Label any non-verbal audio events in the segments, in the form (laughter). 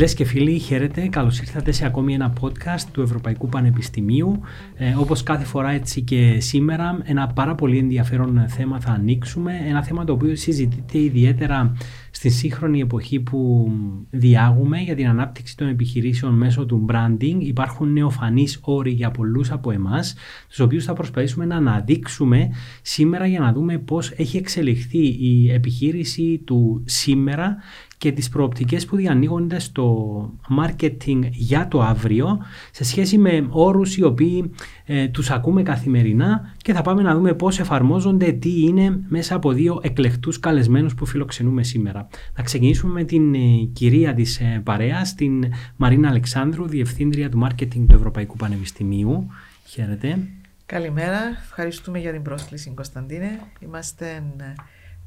Φίλες και φίλοι, χαίρετε. Καλώς ήρθατε σε ακόμη ένα podcast του Ευρωπαϊκού Πανεπιστημίου. Ε, Όπως κάθε φορά, έτσι και σήμερα, ένα πάρα πολύ ενδιαφέρον θέμα θα ανοίξουμε. Ένα θέμα το οποίο συζητείται ιδιαίτερα στη σύγχρονη εποχή που διάγουμε για την ανάπτυξη των επιχειρήσεων μέσω του branding. Υπάρχουν νεοφανείς όροι για πολλούς από εμάς, τους οποίους θα προσπαθήσουμε να αναδείξουμε σήμερα για να δούμε πώς έχει εξελιχθεί η επιχείρηση του σήμερα και τις προοπτικές που διανοίγονται στο marketing για το αύριο σε σχέση με όρους οι οποίοι ε, τους ακούμε καθημερινά και θα πάμε να δούμε πώς εφαρμόζονται, τι είναι μέσα από δύο εκλεκτούς καλεσμένους που φιλοξενούμε σήμερα. Θα ξεκινήσουμε με την ε, κυρία της ε, παρέας, την Μαρίνα Αλεξάνδρου, Διευθύντρια του Marketing του Ευρωπαϊκού Πανεπιστημίου. Χαίρετε. Καλημέρα, ευχαριστούμε για την πρόσκληση Κωνσταντίνε. Είμαστε ε,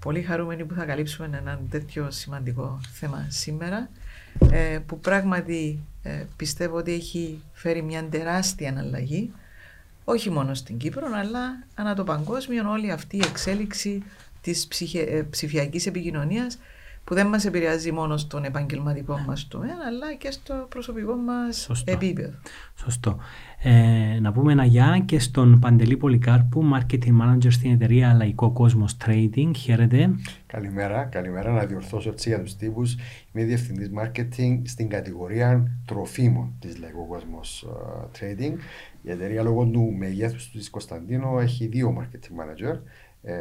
πολύ χαρούμενοι που θα καλύψουμε ένα τέτοιο σημαντικό θέμα σήμερα ε, που πράγματι ε, πιστεύω ότι έχει φέρει μια τεράστια αλλαγή όχι μόνο στην Κύπρο αλλά ανά το παγκόσμιο όλη αυτή η εξέλιξη της ψυχε, ψηφιακής επικοινωνίας που δεν μας επηρεάζει μόνο στον επαγγελματικό μας τομέα αλλά και στο προσωπικό μας επίπεδο. Σωστό. Ε, να πούμε ένα γεια και στον Παντελή Πολυκάρπου, Marketing Manager στην εταιρεία Λαϊκό Κόσμος Trading. Χαίρετε. Καλημέρα, καλημέρα. Να διορθώσω έτσι για τους τύπους. Είμαι διευθυντής Marketing στην κατηγορία τροφίμων της Λαϊκό Κόσμος uh, Trading. Η εταιρεία λόγω του μεγέθους της Κωνσταντίνο έχει δύο Marketing Manager. Ε,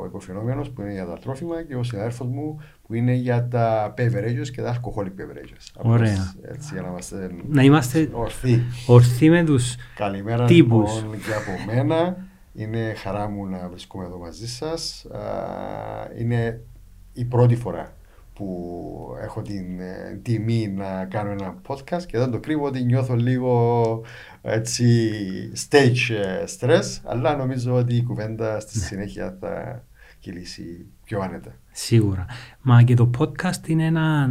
ο υποφαινόμενος που είναι για τα τρόφιμα και ο συνάδελφο μου που είναι για τα beverages και τα alcoholic beverages. Ωραία. Έτσι, για να είμαστε, να είμαστε ορθοί. ορθοί με τους Καλημέρα τύπους. λοιπόν και από μένα. Είναι χαρά μου να βρισκόμαι εδώ μαζί σας. Είναι η πρώτη φορά που έχω την ε, τιμή να κάνω ένα podcast και δεν το κρύβω ότι νιώθω λίγο έτσι stage ε, stress αλλά νομίζω ότι η κουβέντα στη ναι. συνέχεια θα κυλήσει πιο άνετα. Σίγουρα. Μα και το podcast είναι ένα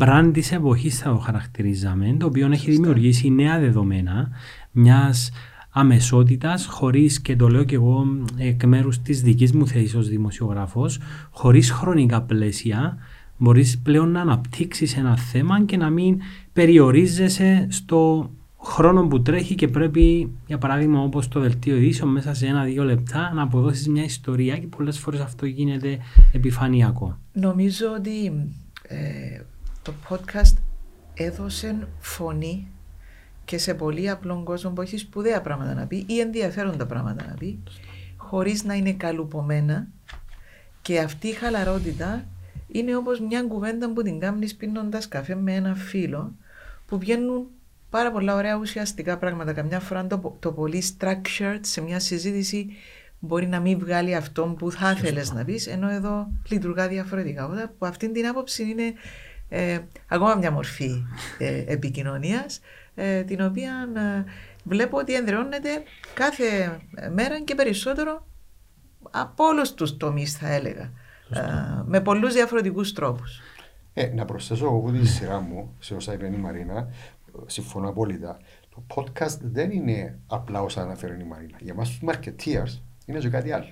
brand της εποχής θα το χαρακτηρίζαμε το οποίο έχει δημιουργήσει νέα δεδομένα μιας αμεσότητας χωρίς και το λέω και εγώ εκ μέρους της δικής μου θέσης ως δημοσιογράφος χωρίς χρονικά πλαίσια μπορείς πλέον να αναπτύξεις ένα θέμα και να μην περιορίζεσαι στο χρόνο που τρέχει και πρέπει, για παράδειγμα, όπως το δελτίο ειδήσεων, μέσα σε ένα-δύο λεπτά να αποδώσεις μια ιστορία και πολλές φορές αυτό γίνεται επιφανειακό. Νομίζω ότι ε, το podcast έδωσε φωνή και σε πολύ απλό κόσμο που έχει σπουδαία πράγματα να πει ή ενδιαφέροντα πράγματα να πει, χωρίς να είναι καλουπωμένα. Και αυτή η χαλαρότητα είναι όπως μια κουβέντα που την κάνεις πίνοντας καφέ με ένα φίλο που βγαίνουν πάρα πολλά ωραία ουσιαστικά πράγματα. Καμιά φορά το, το πολύ structured σε μια συζήτηση μπορεί να μην βγάλει αυτό που θα ήθελε να πεις, ενώ εδώ λειτουργά διαφορετικά. Οπότε από αυτήν την άποψη είναι ε, ακόμα μια μορφή ε, επικοινωνίας, ε, την οποία ε, βλέπω ότι ενδρεώνεται κάθε μέρα και περισσότερο από όλους τους τομείς, θα έλεγα. Ε, με πολλούς διαφορετικούς τρόπους. Ε, να προσθέσω εγώ τη σειρά μου σε όσα είπε η Μαρίνα, συμφωνώ απόλυτα. Το podcast δεν είναι απλά όσα αναφέρει η Μαρίνα. Για εμάς τους marketeers είναι και κάτι άλλο.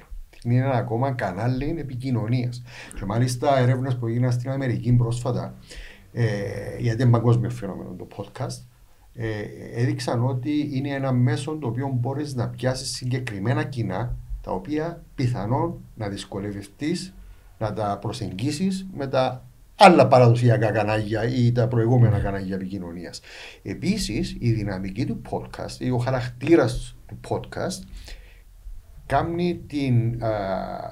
Είναι ένα ακόμα κανάλι επικοινωνίας. Και μάλιστα έρευνες που έγιναν στην Αμερική πρόσφατα, ε, γιατί είναι παγκόσμιο φαινόμενο το podcast, ε, έδειξαν ότι είναι ένα μέσο το οποίο μπορείς να πιάσεις συγκεκριμένα κοινά τα οποία πιθανόν να δυσκολευτείς να τα προσεγγίσεις με τα άλλα παραδοσιακά κανάλια ή τα προηγούμενα κανάλια επικοινωνίας. Επίσης, η δυναμική του podcast ή ο χαρακτήρας του podcast κάνει την, α,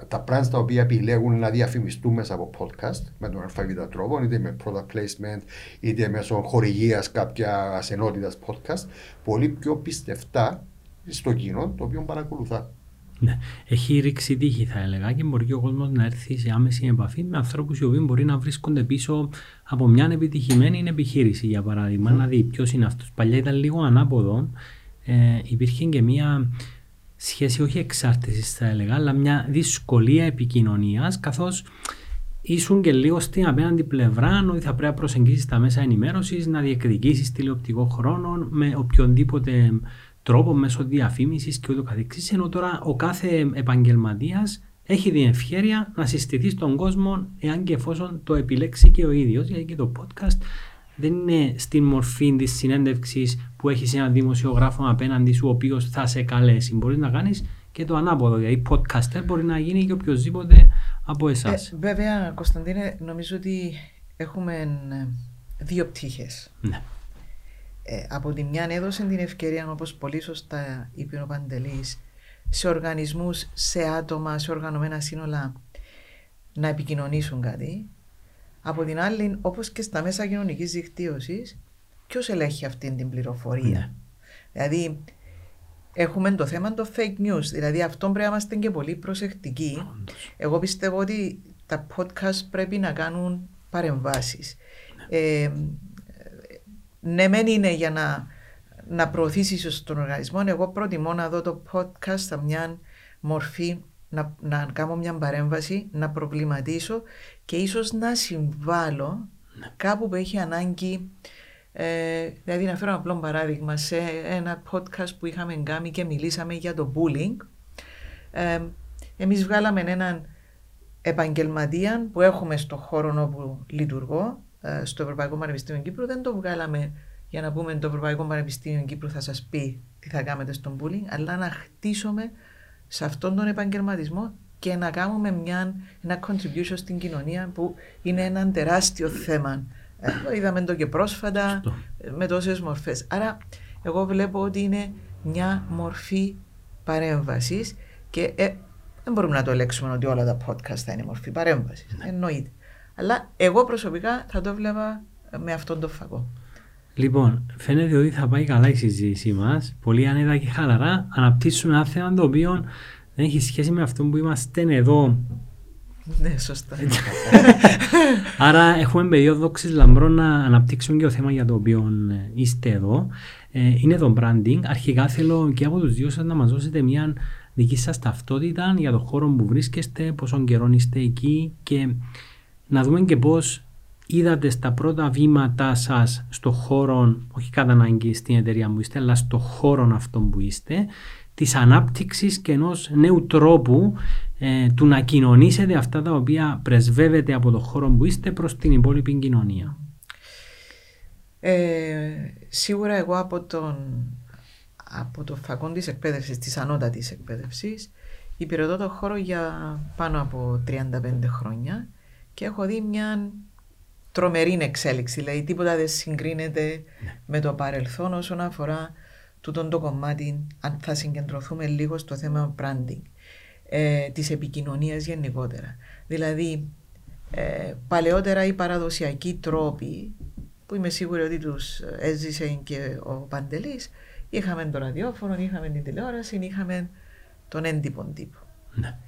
τα πράγματα τα οποία επιλέγουν να διαφημιστούν μέσα από podcast με τον αλφαβήτα τρόπο, είτε με product placement, είτε μέσω χορηγίας κάποια ενότητα podcast, πολύ πιο πιστευτά στο κοινό το οποίο παρακολουθά. Ναι. Έχει ρίξει τύχη, θα έλεγα, και μπορεί και ο κόσμος να έρθει σε άμεση επαφή με ανθρώπους οι οποίοι μπορεί να βρίσκονται πίσω από μια επιτυχημένη επιχείρηση, για παράδειγμα, mm. να δει ποιος είναι αυτός. Παλιά ήταν λίγο ανάποδο. Ε, υπήρχε και μια σχέση, όχι εξάρτησης, θα έλεγα, αλλά μια δυσκολία επικοινωνίας, καθώς ήσουν και λίγο στην απέναντι πλευρά, ότι θα πρέπει να προσεγγίσεις τα μέσα ενημέρωσης, να διεκδικήσεις τηλεοπτικό χρόνο με οποιονδήποτε τρόπο μέσω διαφήμισης και ούτω καθεξής. Ενώ τώρα ο κάθε επαγγελματίας έχει την ευκαιρία να συστηθεί στον κόσμο εάν και εφόσον το επιλέξει και ο ίδιος, γιατί και το podcast δεν είναι στην μορφή της συνέντευξης που έχεις ένα δημοσιογράφο απέναντι σου, ο οποίος θα σε καλέσει. Μπορείς να κάνεις και το ανάποδο. Δηλαδή, podcaster μπορεί να γίνει και οποιοδήποτε από εσάς. Ε, βέβαια, Κωνσταντίνε, νομίζω ότι έχουμε ε, δύο πτυχές. Ναι. Ε, από τη μια έδωσε την ευκαιρία, όπως πολύ σωστά είπε ο Παντελής, σε οργανισμούς, σε άτομα, σε οργανωμένα σύνολα να επικοινωνήσουν κάτι. Από την άλλη, όπως και στα μέσα κοινωνικής δικτύωσης, ποιος ελέγχει αυτή την πληροφορία; Ναι. Δηλαδή, έχουμε το θέμα το fake news. Δηλαδή, αυτό πρέπει να είμαστε και πολύ προσεκτικοί. Εγώ πιστεύω ότι τα podcast πρέπει να κάνουν παρεμβάσεις. Ε, ναι, μεν είναι για να, να προωθήσεις τον οργανισμό. Εγώ προτιμώ να δω το podcast σαν μια μορφή να, να κάνω μια παρέμβαση, να προβληματίσω και ίσως να συμβάλλω Ναι. κάπου που έχει ανάγκη ε, δηλαδή να φέρω ένα απλό παράδειγμα σε ένα podcast που είχαμε κάνει και μιλήσαμε για το bullying ε, εμείς βγάλαμε έναν επαγγελματία που έχουμε στο χώρο όπου λειτουργώ ε, στο Ευρωπαϊκό Πανεπιστήμιο Κύπρου δεν το βγάλαμε για να πούμε το Ευρωπαϊκό Πανεπιστήμιο Κύπρου θα σας πει τι θα κάνετε στον bullying αλλά να χτίσουμε σε αυτόν τον επαγγελματισμό και να κάνουμε μια, ένα contribution στην κοινωνία που είναι ένα τεράστιο θέμα. Ε, το είδαμε το και πρόσφατα Σωστό. ε, με τόσες μορφές. Άρα εγώ βλέπω ότι είναι μια μορφή παρέμβασης και ε, δεν μπορούμε να το ελέγξουμε ότι όλα τα podcast θα είναι μορφή παρέμβασης. Εννοείται. Αλλά εγώ προσωπικά θα το βλέπα με αυτόν τον φακό. Λοιπόν, φαίνεται ότι θα πάει καλά η συζήτησή μας. Πολύ άνετα και χαλαρά. Αναπτύσσουμε ένα θέμα το οποίο δεν έχει σχέση με αυτό που είμαστε εδώ. Ναι, σωστά. (laughs) Άρα έχουμε πεδίο δόξης λαμπρό να αναπτύξουμε και το θέμα για το οποίο ε, είστε εδώ. Ε, είναι το branding. Αρχικά θέλω και από τους δύο σας να μας δώσετε μια δική σας ταυτότητα για το χώρο που βρίσκεστε, πόσο καιρό είστε εκεί και να δούμε και πώς είδατε στα πρώτα βήματά σας στο χώρο, όχι κατά ανάγκη στην εταιρεία που είστε, αλλά στο χώρο αυτό που είστε, της ανάπτυξης και ενός νέου τρόπου ε, του να κοινωνήσετε αυτά τα οποία πρεσβεύετε από το χώρο που είστε προς την υπόλοιπη κοινωνία. Ε, σίγουρα εγώ από, τον, από το φακόν της εκπαίδευσης, της ανώτατης εκπαίδευσης, υπηρετώ το χώρο για πάνω από 35 χρόνια και έχω δει μια τρομερή εξέλιξη, δηλαδή τίποτα δεν συγκρίνεται με το παρελθόν όσον αφορά τούτον το κομμάτι, αν θα συγκεντρωθούμε λίγο στο θέμα branding, ε, της επικοινωνίας γενικότερα. Δηλαδή, ε, παλαιότερα οι παραδοσιακοί τρόποι, που είμαι σίγουρη ότι τους έζησε και ο Παντελής, είχαμε το ραδιόφωνο, είχαμε την τηλεόραση, είχαμε τον έντυπο τύπο. Ναι.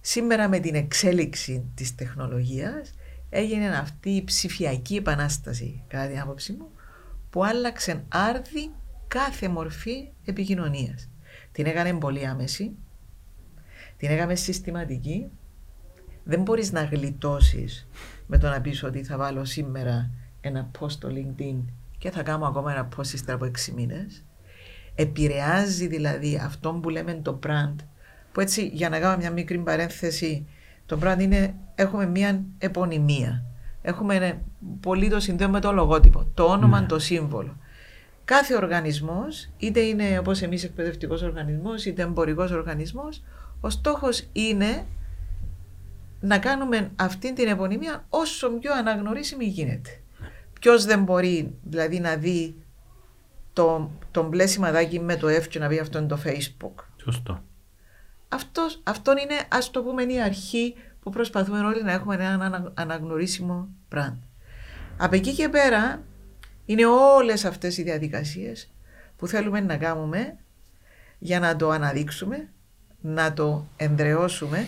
Σήμερα με την εξέλιξη της τεχνολογίας έγινε αυτή η ψηφιακή επανάσταση, κατά την άποψή μου, που άλλαξε άρδι κάθε μορφή επικοινωνίας. Την έκανε πολύ άμεση, την έκαμε συστηματική. Δεν μπορείς να γλιτώσεις με το να πεις ότι θα βάλω σήμερα ένα post στο LinkedIn και θα κάνω ακόμα ένα post ύστερα από 6 μήνες. Επηρεάζει δηλαδή αυτό που λέμε το brand, που έτσι για να κάνω μια μικρή παρένθεση, το brand είναι, έχουμε μια επωνυμία. Έχουμε ένα- πολύ το συνδέουμε με το λογότυπο, το όνομα, Ναι. το σύμβολο. Κάθε οργανισμός, είτε είναι όπως εμείς εκπαιδευτικός οργανισμός, είτε εμπορικός οργανισμός, ο στόχος είναι να κάνουμε αυτή την επωνυμία όσο πιο αναγνωρίσιμη γίνεται. Ποιος δεν μπορεί δηλαδή να δει το, το μπλε σημαδάκι με το F και να πει αυτό είναι το Facebook. Σωστό. Αυτός, αυτό είναι ας το πούμε η αρχή που προσπαθούμε όλοι να έχουμε ένα ανα- αναγνωρίσιμο brand. Από εκεί και πέρα είναι όλες αυτές οι διαδικασίες που θέλουμε να κάνουμε για να το αναδείξουμε, να το ενδρεώσουμε,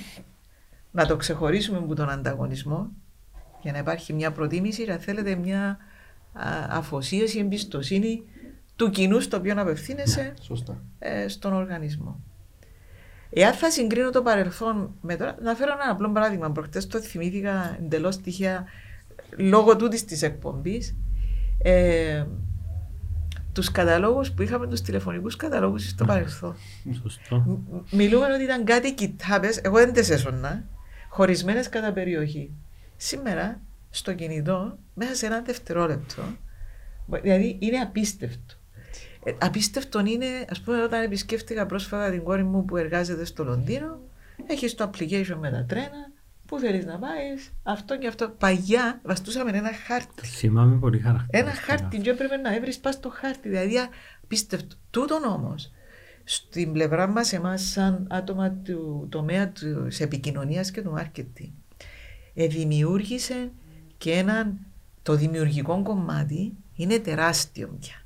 να το ξεχωρίσουμε από τον ανταγωνισμό για να υπάρχει μια προτίμηση, αν θέλετε μια α, αφοσίωση, εμπιστοσύνη του κοινού στο οποίο απευθύνεσαι Σωστά. ε, στον οργανισμό. Εάν θα συγκρίνω το παρελθόν με τώρα, να φέρω ένα απλό παράδειγμα. Προχτές το θυμήθηκα εντελώς τυχαία λόγω τούτης της εκπομπής. Ε, τους καταλόγους που είχαμε, τους τηλεφωνικούς καταλόγους στο παρελθόν. Σωστό. Μ- Μιλούμε ότι ήταν κάτι κοιτάπες, εγώ δεν τις έσωνα, χωρισμένες κατά περιοχή. Σήμερα, στο κινητό, μέσα σε ένα δευτερόλεπτο, Δηλαδή είναι απίστευτο. Ε, απίστευτο είναι, ας πούμε, όταν επισκέφτηκα πρόσφατα την κόρη μου που εργάζεται στο Λονδίνο, έχεις το application με τα τρένα, Πού θέλεις να πάεις, αυτό και αυτό. Παγιά βαστούσαμε ένα χάρτη. Θυμάμαι πολύ χαρακτηριστικά. Ένα χάρτη, και έπρεπε να έβρεις πας στο χάρτη. Δηλαδή, απίστευτο. Τούτον όμως, στην πλευρά μας, εμάς, σαν άτομα του τομέα της επικοινωνίας και του μάρκετινγκ, δημιούργησε και έναν. Το δημιουργικό κομμάτι είναι τεράστιο πια.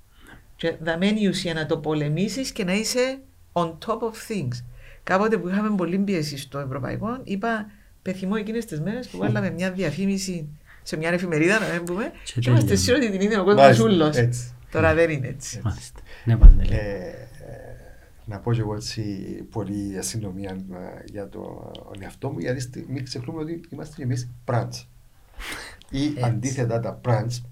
Και θα μένει η ουσία να το πολεμήσεις και να είσαι on top of things. Κάποτε που είχαμε πολύ πίεση στο ευρωπαϊκό, είπα πεθυμώ εκείνες τις μέρες που βάλαμε μια διαφήμιση σε μια εφημερίδα, να μην πούμε, και είμαστε σίγουροι ότι την είδε ο κόσμος ούλος. Τώρα δεν είναι έτσι. Ναι, ε, να πω και εγώ έτσι πολύ ασυντομία ε, για το εαυτό μου, γιατί μην ξεχνούμε ότι είμαστε και εμείς branch. Ή αντίθετα τα branch,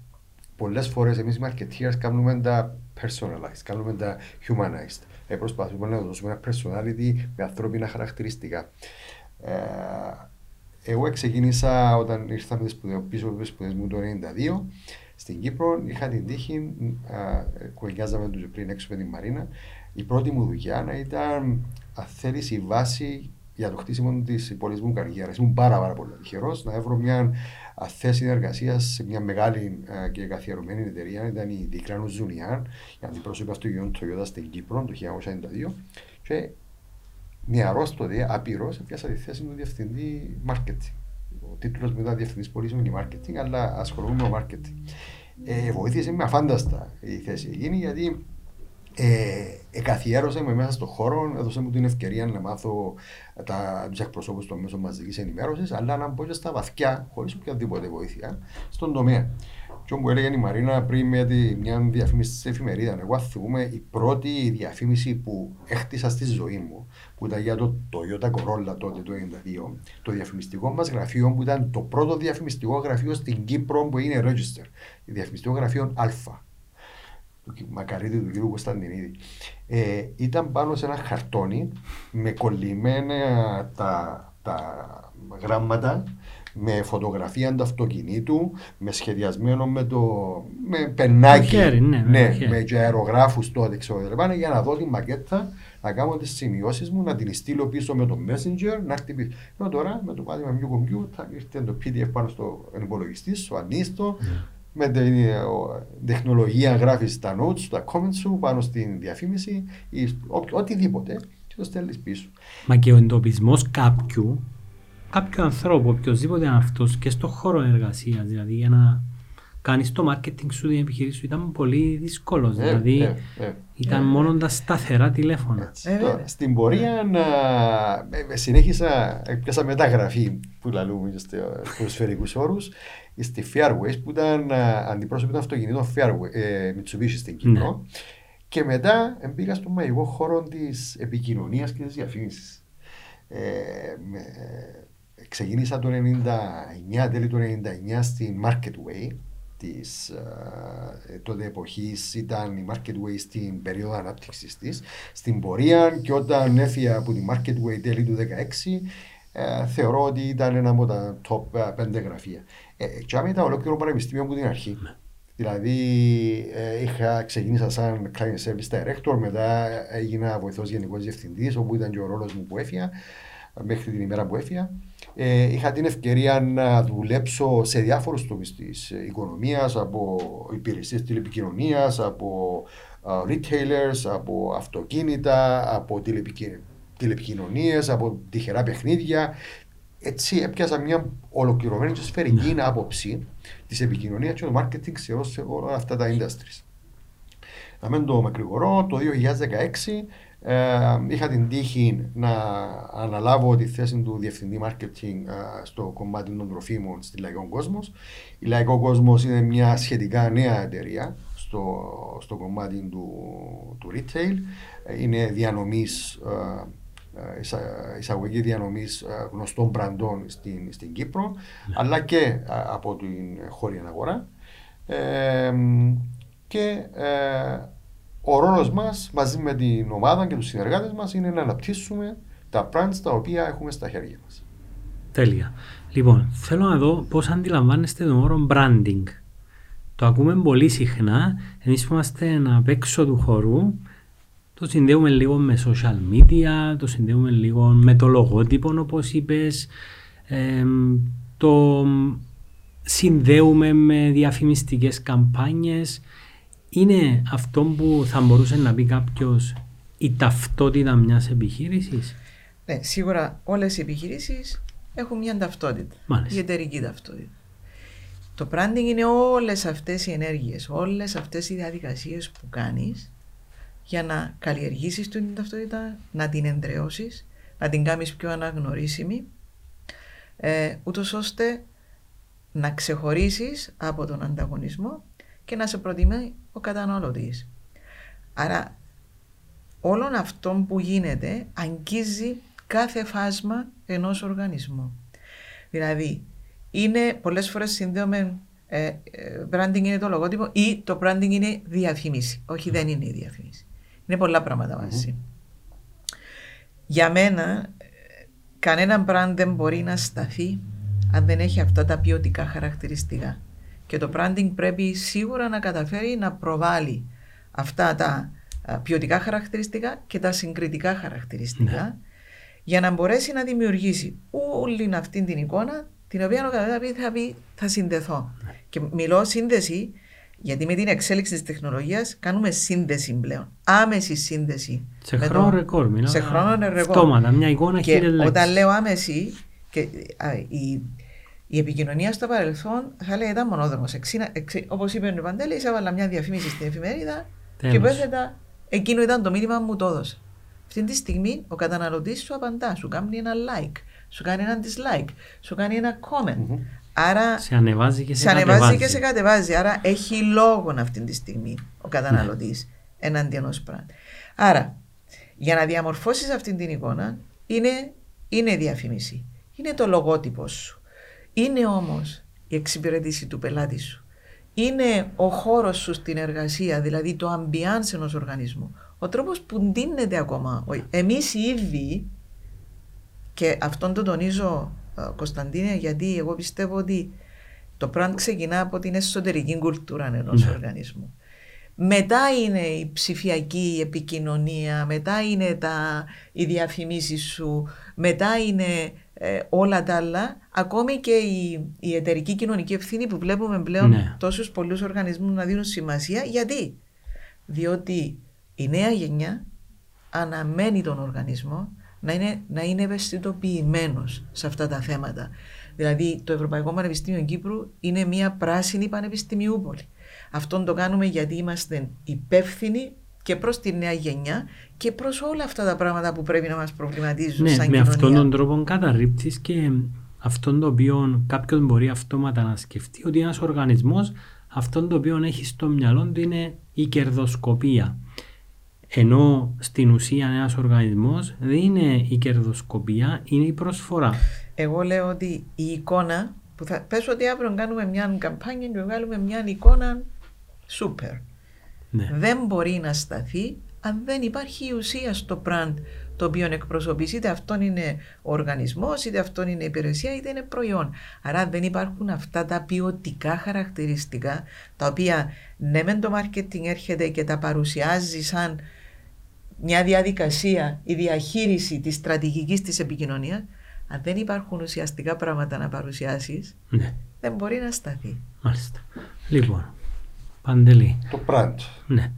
πολλές φορές εμείς οι marketeers κάνουμε τα personalized, κάνουμε τα humanized. Ε, προσπαθούμε να δώσουμε ένα personality με ανθρώπινα χαρακτηριστικά. Ε, εγώ ξεκίνησα όταν ήρθα πίσω από τις σπουδέ μου το 1992 στην Κύπρο. Είχα την τύχη, κουβεντιάζαμε τους πριν έξω με την Μαρίνα. Η πρώτη μου δουλειά να ήταν, αν θέλεις, η βάση για το χτίσιμο της πολιτισμού καριέρας. Ήμουν πάρα, πάρα πολύ τυχερός να βρω μια θέση εργασία σε μια μεγάλη και καθιερωμένη εταιρεία. Ήταν η Δικράνου Ζουνιάν, για αντιπρόσωπη αυτοκινήτων Toyota στην Κύπρο το 1992. Και νεαρός τότε, απειρός, έπιασα τη θέση του διευθυντή marketing. Ο τίτλος μου ήταν διευθυντής πωλήσεων και marketing, αλλά ασχολούμαι με marketing. Ε, βοήθησε με αφάνταστα η θέση εκείνη γιατί ε, εκαθιέρωσε με μέσα στον χώρο, έδωσε μου την ευκαιρία να μάθω του εκπροσώπου των μέσων μαζικής ενημέρωσης, αλλά να μπω και στα βαθιά, χωρίς οποιαδήποτε βοήθεια, στον τομέα. Και όπου έλεγε η Μαρίνα πριν με τη, μια διαφήμιση στην εφημερίδας, εγώ θυμούμαι η πρώτη διαφήμιση που έχτισα στη ζωή μου, που ήταν για το Toyota Corolla τότε το 1992, το διαφημιστικό μας γραφείο που ήταν το πρώτο διαφημιστικό γραφείο στην Κύπρο που είναι register, το διαφημιστικό γραφείο Α. Του Μακαρίτη του κ. Κωνσταντινίδη. Ε, ήταν πάνω σε ένα χαρτόνι με κολλημένα τα, τα γράμματα με φωτογραφία του αυτοκινήτου, με σχεδιασμένο με το με πενάκι, χέρι, ναι, ναι, με, με αερογράφους τότε ξέρω, για να δω τη μακέτα, να κάνω τις σημειώσεις μου, να την στείλω πίσω με το Messenger, να έρθει πίσω. Ενώ τώρα με το πάτημα μια κομπιούτα, ήρθε το PDF πάνω στο υπολογιστή σου, ανίστο, ναι. Με την ε, τεχνολογία γράφεις τα notes, τα comments σου πάνω στην διαφήμιση ή οτιδήποτε και το στέλνεις πίσω. Μα και ο εντοπισμός κάποιου κάποιο ανθρώπου, οποιοδήποτε αυτός και στον χώρο εργασίας, δηλαδή για να κάνεις το marketing σου, την επιχείρηση σου ήταν πολύ δύσκολος. Ε, δηλαδή ε, ε, ήταν ε, μόνο τα σταθερά τηλέφωνα. Τώρα, στην πορεία να συνέχισα, έπιασα μεταγραφή που λαλούμε στους σφαιρικούς όρους στη Fairways που ήταν αντιπρόσωπη των αυτοκινήτων Fairway, Mitsubishi στην Κύπρο. Ναι. Και μετά μπήκα στον μαγικό χώρο της επικοινωνίας και της διαφήμισης. Ε, ξεκίνησα το 99, τέλη του 99 στην Market Way της uh, τότε εποχής ήταν η Market Way στην περίοδο ανάπτυξης της στην πορεία και όταν έφυγε από τη Market Way τέλη του 2016 uh, θεωρώ ότι ήταν ένα από τα top 5 γραφεία. Ε, και ήταν ολόκληρο πανεπιστήμιο από την αρχή. Ναι. Δηλαδή ε, είχα ξεκίνησα σαν client service director, μετά έγινα βοηθός γενικός διευθυντής όπου ήταν και ο ρόλος μου που έφυγα μέχρι την ημέρα που έφυγα. Ε, είχα την ευκαιρία να δουλέψω σε διάφορους τομείς της οικονομίας, από υπηρεσίες τηλεπικοινωνίας, από uh, retailers, από αυτοκίνητα, από τηλεπικοινωνίες, από τυχερά παιχνίδια. Έτσι έπιασα μια ολοκληρωμένη και σφαιρική ναι. άποψη της επικοινωνίας και του marketing σε όλα αυτά τα industries. Να μην το μακρηγορώ, το 2016 ε, είχα την τύχη να αναλάβω τη θέση του διευθυντή marketing ε, στο κομμάτι των τροφίμων στη Λαϊκό Κόσμος. Η Λαϊκό Κόσμος είναι μια σχετικά νέα εταιρεία στο, στο κομμάτι του, του retail. Ε, είναι διανομής, εισαγωγή διανομής γνωστών μπραντών στην, στην Κύπρο, ναι. αλλά και από την χώρια αγορά. και ο ρόλος μας μαζί με την ομάδα και τους συνεργάτες μας είναι να αναπτύσσουμε τα brands τα οποία έχουμε στα χέρια μας. Τέλεια. Λοιπόν, θέλω να δω πώς αντιλαμβάνεστε τον όρο branding. το ακούμε πολύ συχνά. Εμείς που είμαστε απ' έξω του χορού, το συνδέουμε λίγο με social media, το συνδέουμε λίγο με το λογότυπο όπως είπες, ε, το συνδέουμε με διαφημιστικές καμπάνιες. Είναι αυτό που θα μπορούσε να πει κάποιος η ταυτότητα μιας επιχείρησης; Ναι, σίγουρα όλες οι επιχειρήσεις έχουν μια ταυτότητα, Μάλιστα. η εταιρική ταυτότητα. Το branding είναι όλες αυτές οι ενέργειες, όλες αυτές οι διαδικασίες που κάνεις για να καλλιεργήσεις την ταυτότητα, να την εντρεώσεις, να την κάνεις πιο αναγνωρίσιμη, ε, ούτως ώστε να ξεχωρίσεις από τον ανταγωνισμό και να σε προτιμάει ο καταναλωτής. Άρα όλον αυτό που γίνεται αγγίζει κάθε φάσμα ενός οργανισμού. Δηλαδή, είναι πολλές φορές συνδέουμε ε, ε, branding είναι το λογότυπο ή το branding είναι διαφήμιση. Όχι, δεν είναι η διαφήμιση. Είναι πολλά πράγματα μαζί. Για μένα, ε, κανένα brand δεν μπορεί να σταθεί αν δεν έχει αυτά τα ποιοτικά χαρακτηριστικά. Και το branding πρέπει σίγουρα να καταφέρει να προβάλλει αυτά τα α, ποιοτικά χαρακτηριστικά και τα συγκριτικά χαρακτηριστικά για να μπορέσει να δημιουργήσει όλη αυτή την εικόνα την οποία ο καθένας θα πει θα συνδεθώ. Και μιλώ σύνδεση γιατί με την εξέλιξη της τεχνολογίας κάνουμε σύνδεση πλέον. Άμεση σύνδεση. Σε με χρόνο το- ρεκόρ μιλάω. Σε χρόνο ρεκόρ. Αυτόματα, μια εικόνα Και χίλιες λέξεις. όταν λέω άμεση, και, α, η, η επικοινωνία στο παρελθόν θα έλεγα ήταν μονόδρομος. Εξήνα- εξή- όπως είπε ο Παντέλης, έβαλα μια διαφήμιση στην εφημερίδα και Τέλος. πέθετα, εκείνο ήταν το μήνυμα μου το έδωσε. Αυτή τη στιγμή ο καταναλωτής σου απαντά, σου κάνει ένα like, σου κάνει ένα dislike, σου κάνει ένα comment. Άρα Σε ανεβάζει και σε, σε ανεβάζει κατεβάζει. και σε κατεβάζει. Άρα έχει λόγο αυτή τη στιγμή ο καταναλωτής εναντί ενός brand. Άρα, για να διαμορφώσεις αυτή την εικόνα, είναι, είναι η διαφήμιση. Είναι το λογότυπος σου. Είναι όμως η εξυπηρέτηση του πελάτη σου. Είναι ο χώρος σου στην εργασία, δηλαδή το ambiance ενός οργανισμού. Ο τρόπος που ντύνεται ακόμα. Εμείς οι ίδιοι και αυτόν το τονίζω, ε, Κωνσταντίνε, γιατί εγώ πιστεύω ότι το brand ξεκινά από την εσωτερική κουλτούρα ενός Ναι. οργανισμού. Μετά είναι η ψηφιακή επικοινωνία, μετά είναι τα, οι διαφημίσεις σου, μετά είναι ε, όλα τα άλλα, ακόμη και η, η εταιρική κοινωνική ευθύνη που βλέπουμε πλέον Ναι. τόσους πολλούς οργανισμούς να δίνουν σημασία. Γιατί; Διότι η νέα γενιά αναμένει τον οργανισμό να είναι, να είναι ευαισθητοποιημένος σε αυτά τα θέματα. Δηλαδή το Ευρωπαϊκό Πανεπιστήμιο Κύπρου είναι μια πράσινη πανεπιστημιούπολη. Αυτόν το κάνουμε γιατί είμαστε υπεύθυνοι και προς τη νέα γενιά και προς όλα αυτά τα πράγματα που πρέπει να μας προβληματίζουν Ναι, σαν με κοινωνία. αυτόν τον τρόπο καταρρύπτεις και αυτόν το οποίο κάποιος μπορεί αυτόματα να σκεφτεί ότι ένας οργανισμός αυτόν το οποίο έχει στο μυαλό του είναι η κερδοσκοπία. Ενώ στην ουσία ένας οργανισμός δεν είναι η κερδοσκοπία, είναι η προσφορά. Εγώ λέω ότι η εικόνα, που θα, πες ότι αύριο κάνουμε μια καμπάνια και βγάλουμε μια εικόνα σούπερ. Ναι. δεν μπορεί να σταθεί αν δεν υπάρχει η ουσία στο brand το οποίο εκπροσωπείς. Είτε αυτόν είναι ο οργανισμός, είτε αυτόν είναι η υπηρεσία, είτε είναι προϊόν. Άρα αν δεν υπάρχουν αυτά τα ποιοτικά χαρακτηριστικά, τα οποία ναι μεν το marketing έρχεται και τα παρουσιάζεις σαν μια διαδικασία, η διαχείριση της στρατηγικής της επικοινωνίας, αν δεν υπάρχουν ουσιαστικά πράγματα να παρουσιάσεις, ναι. δεν μπορεί να σταθεί. Μάλιστα. Λοιπόν, Παντελή. Το brand. Ναι.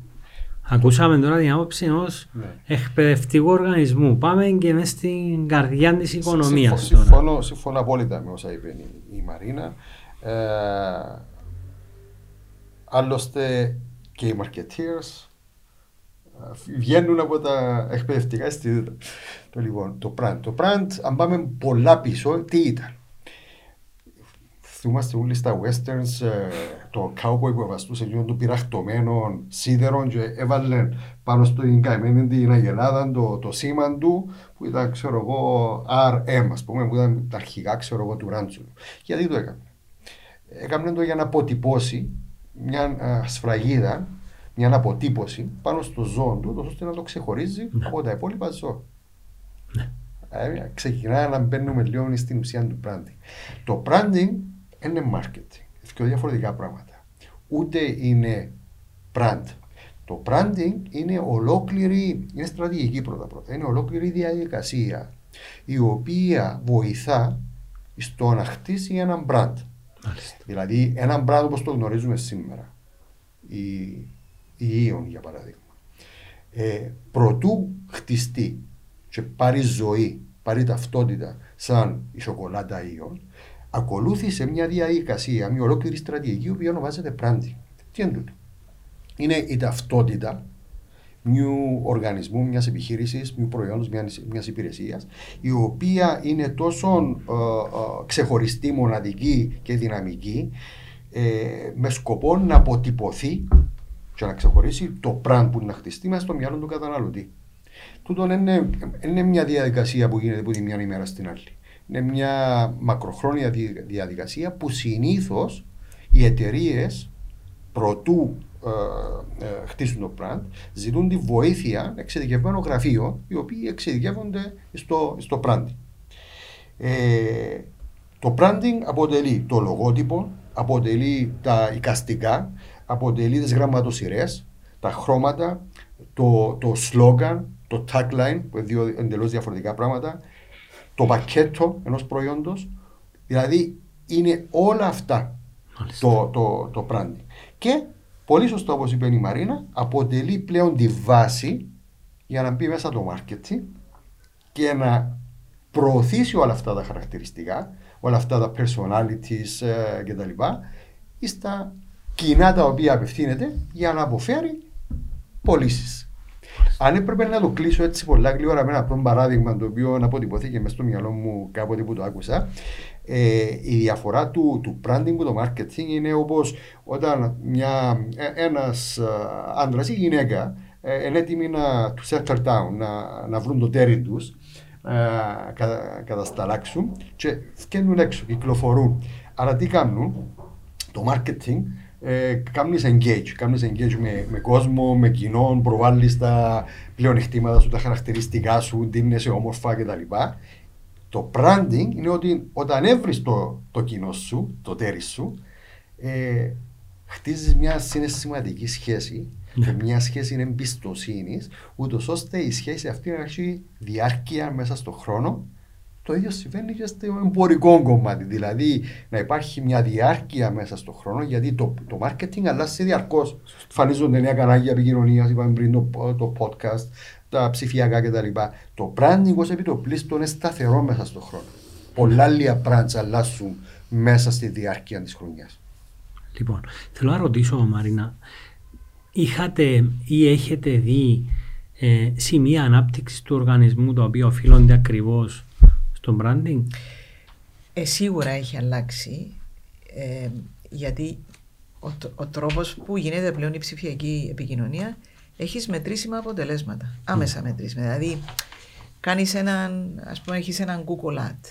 Ακούσαμε τώρα την άποψη ενός Ναι. εκπαιδευτικού οργανισμού. Πάμε και μέσα στην καρδιά της οικονομίας Συμφω- τώρα. Συμφωνώ, συμφωνώ απόλυτα με όσα είπε η, η Μαρίνα. Ε, άλλωστε και οι marketeers ε, βγαίνουν από τα εκπαιδευτικά αισθητήρα. Το, λοιπόν, το brand. Το brand, αν πάμε πολλά πίσω, τι ήταν; Θυμάστε όλοι στα westerns ε, το cowboy που βαστούσε εκείνο του πειραχτωμένο σίδερο και έβαλε πάνω στην καημένη την αγελάδα το, το σήμα του που ήταν ξέρω εγώ RM ας πούμε που ήταν τα αρχικά ξέρω εγώ του Ράντσουλου. Γιατί το έκανε; Έκανε το για να αποτυπώσει μια α, σφραγίδα, μια αποτύπωση πάνω στο ζώο του ώστε να το ξεχωρίζει από τα υπόλοιπα ζώα. Ε, ξεκινάει να μπαίνουμε λίγο στην ουσία του branding. Το branding είναι marketing. Δύο διαφορετικά πράγματα. ούτε είναι brand. Το branding είναι ολόκληρη, είναι στρατηγική πρώτα πρώτα, είναι ολόκληρη διαδικασία η οποία βοηθά στο να χτίσει έναν brand. Μάλιστα. Δηλαδή ένα brand όπως το γνωρίζουμε σήμερα, η, η Ion για παράδειγμα, ε, προτού χτιστεί και πάρει ζωή, πάρει ταυτότητα σαν η σοκολάτα Ion, ακολούθησε μια διαδικασία, μια ολόκληρη στρατηγική, η οποία ονομάζεται branding. Τι είναι τούτο; Είναι η ταυτότητα μιου οργανισμού, μιας επιχείρησης, μιου προϊόντος, μιας υπηρεσίας, η οποία είναι τόσο ε, ε, ξεχωριστή, μοναδική και δυναμική, ε, με σκοπό να αποτυπωθεί και να ξεχωρίσει το brand που να χτιστεί μέσα στο μυαλό του καταναλωτή. Τούτο είναι, είναι μια διαδικασία που γίνεται από τη μια ημέρα στην άλλη. Είναι μια μακροχρόνια διαδικασία που συνήθως οι εταιρείες προτού ε, ε, χτίσουν το brand, ζητούν τη βοήθεια εξειδικευμένων γραφείων οι οποίοι εξειδικεύονται στο, στο branding. Ε, το branding αποτελεί το λογότυπο, αποτελεί τα οικαστικά, αποτελεί τις γραμματοσυρές, τα χρώματα, το, το slogan, το tagline, που είναι δύο εντελώς διαφορετικά πράγματα, το πακέτο ενός προϊόντος, δηλαδή είναι όλα αυτά το, το, το branding. Και πολύ σωστό όπως είπε η Μαρίνα, αποτελεί πλέον τη βάση για να μπει μέσα το marketing και να προωθήσει όλα αυτά τα χαρακτηριστικά, όλα αυτά τα personalities ε, κτλ. στα κοινά τα οποία απευθύνεται για να αποφέρει πωλήσεις. Αν έπρεπε να το κλείσω έτσι πολλά γλύωρα με ένα παράδειγμα το οποίο αποτυπωθήκε μέσα στο μυαλό μου κάποτε που το άκουσα, ε, η διαφορά του, του branding και το marketing είναι όπως όταν μια, ε, ένας ε, άντρας ή γυναίκα ε, είναι έτοιμοι να του settle down, να, να βρουν το τέρι τους, να κατα, κατασταλάξουν και βγαίνουν έξω, κυκλοφορούν. Άρα τι κάνουν, το marketing ε, κάνεις engage, κάνεις engage με, με κόσμο, με κοινό, προβάλλεις τα πλεονεκτήματα σου, τα χαρακτηριστικά σου, δίνεσαι όμορφα κτλ. Το branding είναι ότι όταν έβρεις το, το κοινό σου, το τέρι σου, ε, χτίζεις μια συναισθηματική σχέση ναι. και μια σχέση εμπιστοσύνης, ούτως ώστε η σχέση αυτή να έχει διάρκεια μέσα στον χρόνο το ίδιο συμβαίνει και στο εμπορικό κομμάτι. Δηλαδή να υπάρχει μια διάρκεια μέσα στον χρόνο, γιατί το, το marketing αλλάζει διαρκώς. Φανίζονται νέα κανάλια επικοινωνίας, είπαμε πριν το, το podcast, τα ψηφιακά κτλ. Το branding ως επιτοπλίστων είναι σταθερό μέσα στον χρόνο. Πολλά άλλα brands αλλάσουν μέσα στη διάρκεια της χρονιάς. Λοιπόν, θέλω να ρωτήσω, Μαρίνα, είχατε ή έχετε δει ε, σημεία ανάπτυξης του οργανισμού τα οποία οφείλονται ακριβώς στο branding; Ε, σίγουρα έχει αλλάξει ε, γιατί ο, ο τρόπος που γίνεται πλέον η ψηφιακή επικοινωνία έχεις μετρήσιμα αποτελέσματα, άμεσα μετρήσιμα. Δηλαδή κάνεις έναν, ας πούμε έχεις έναν Google Ad,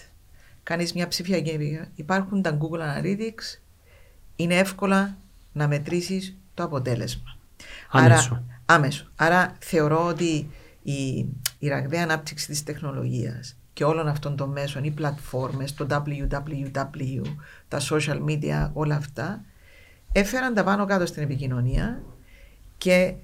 κάνεις μια ψηφιακή επικοινωνία, υπάρχουν τα Google Analytics, είναι εύκολα να μετρήσεις το αποτέλεσμα. Άμεσο. Άρα, άμεσο. Άρα θεωρώ ότι η, η ραγδαία ανάπτυξη της τεχνολογίας και όλων αυτών των μέσων, οι πλατφόρμες, το www, τα social media, όλα αυτά, έφεραν τα πάνω κάτω στην επικοινωνία και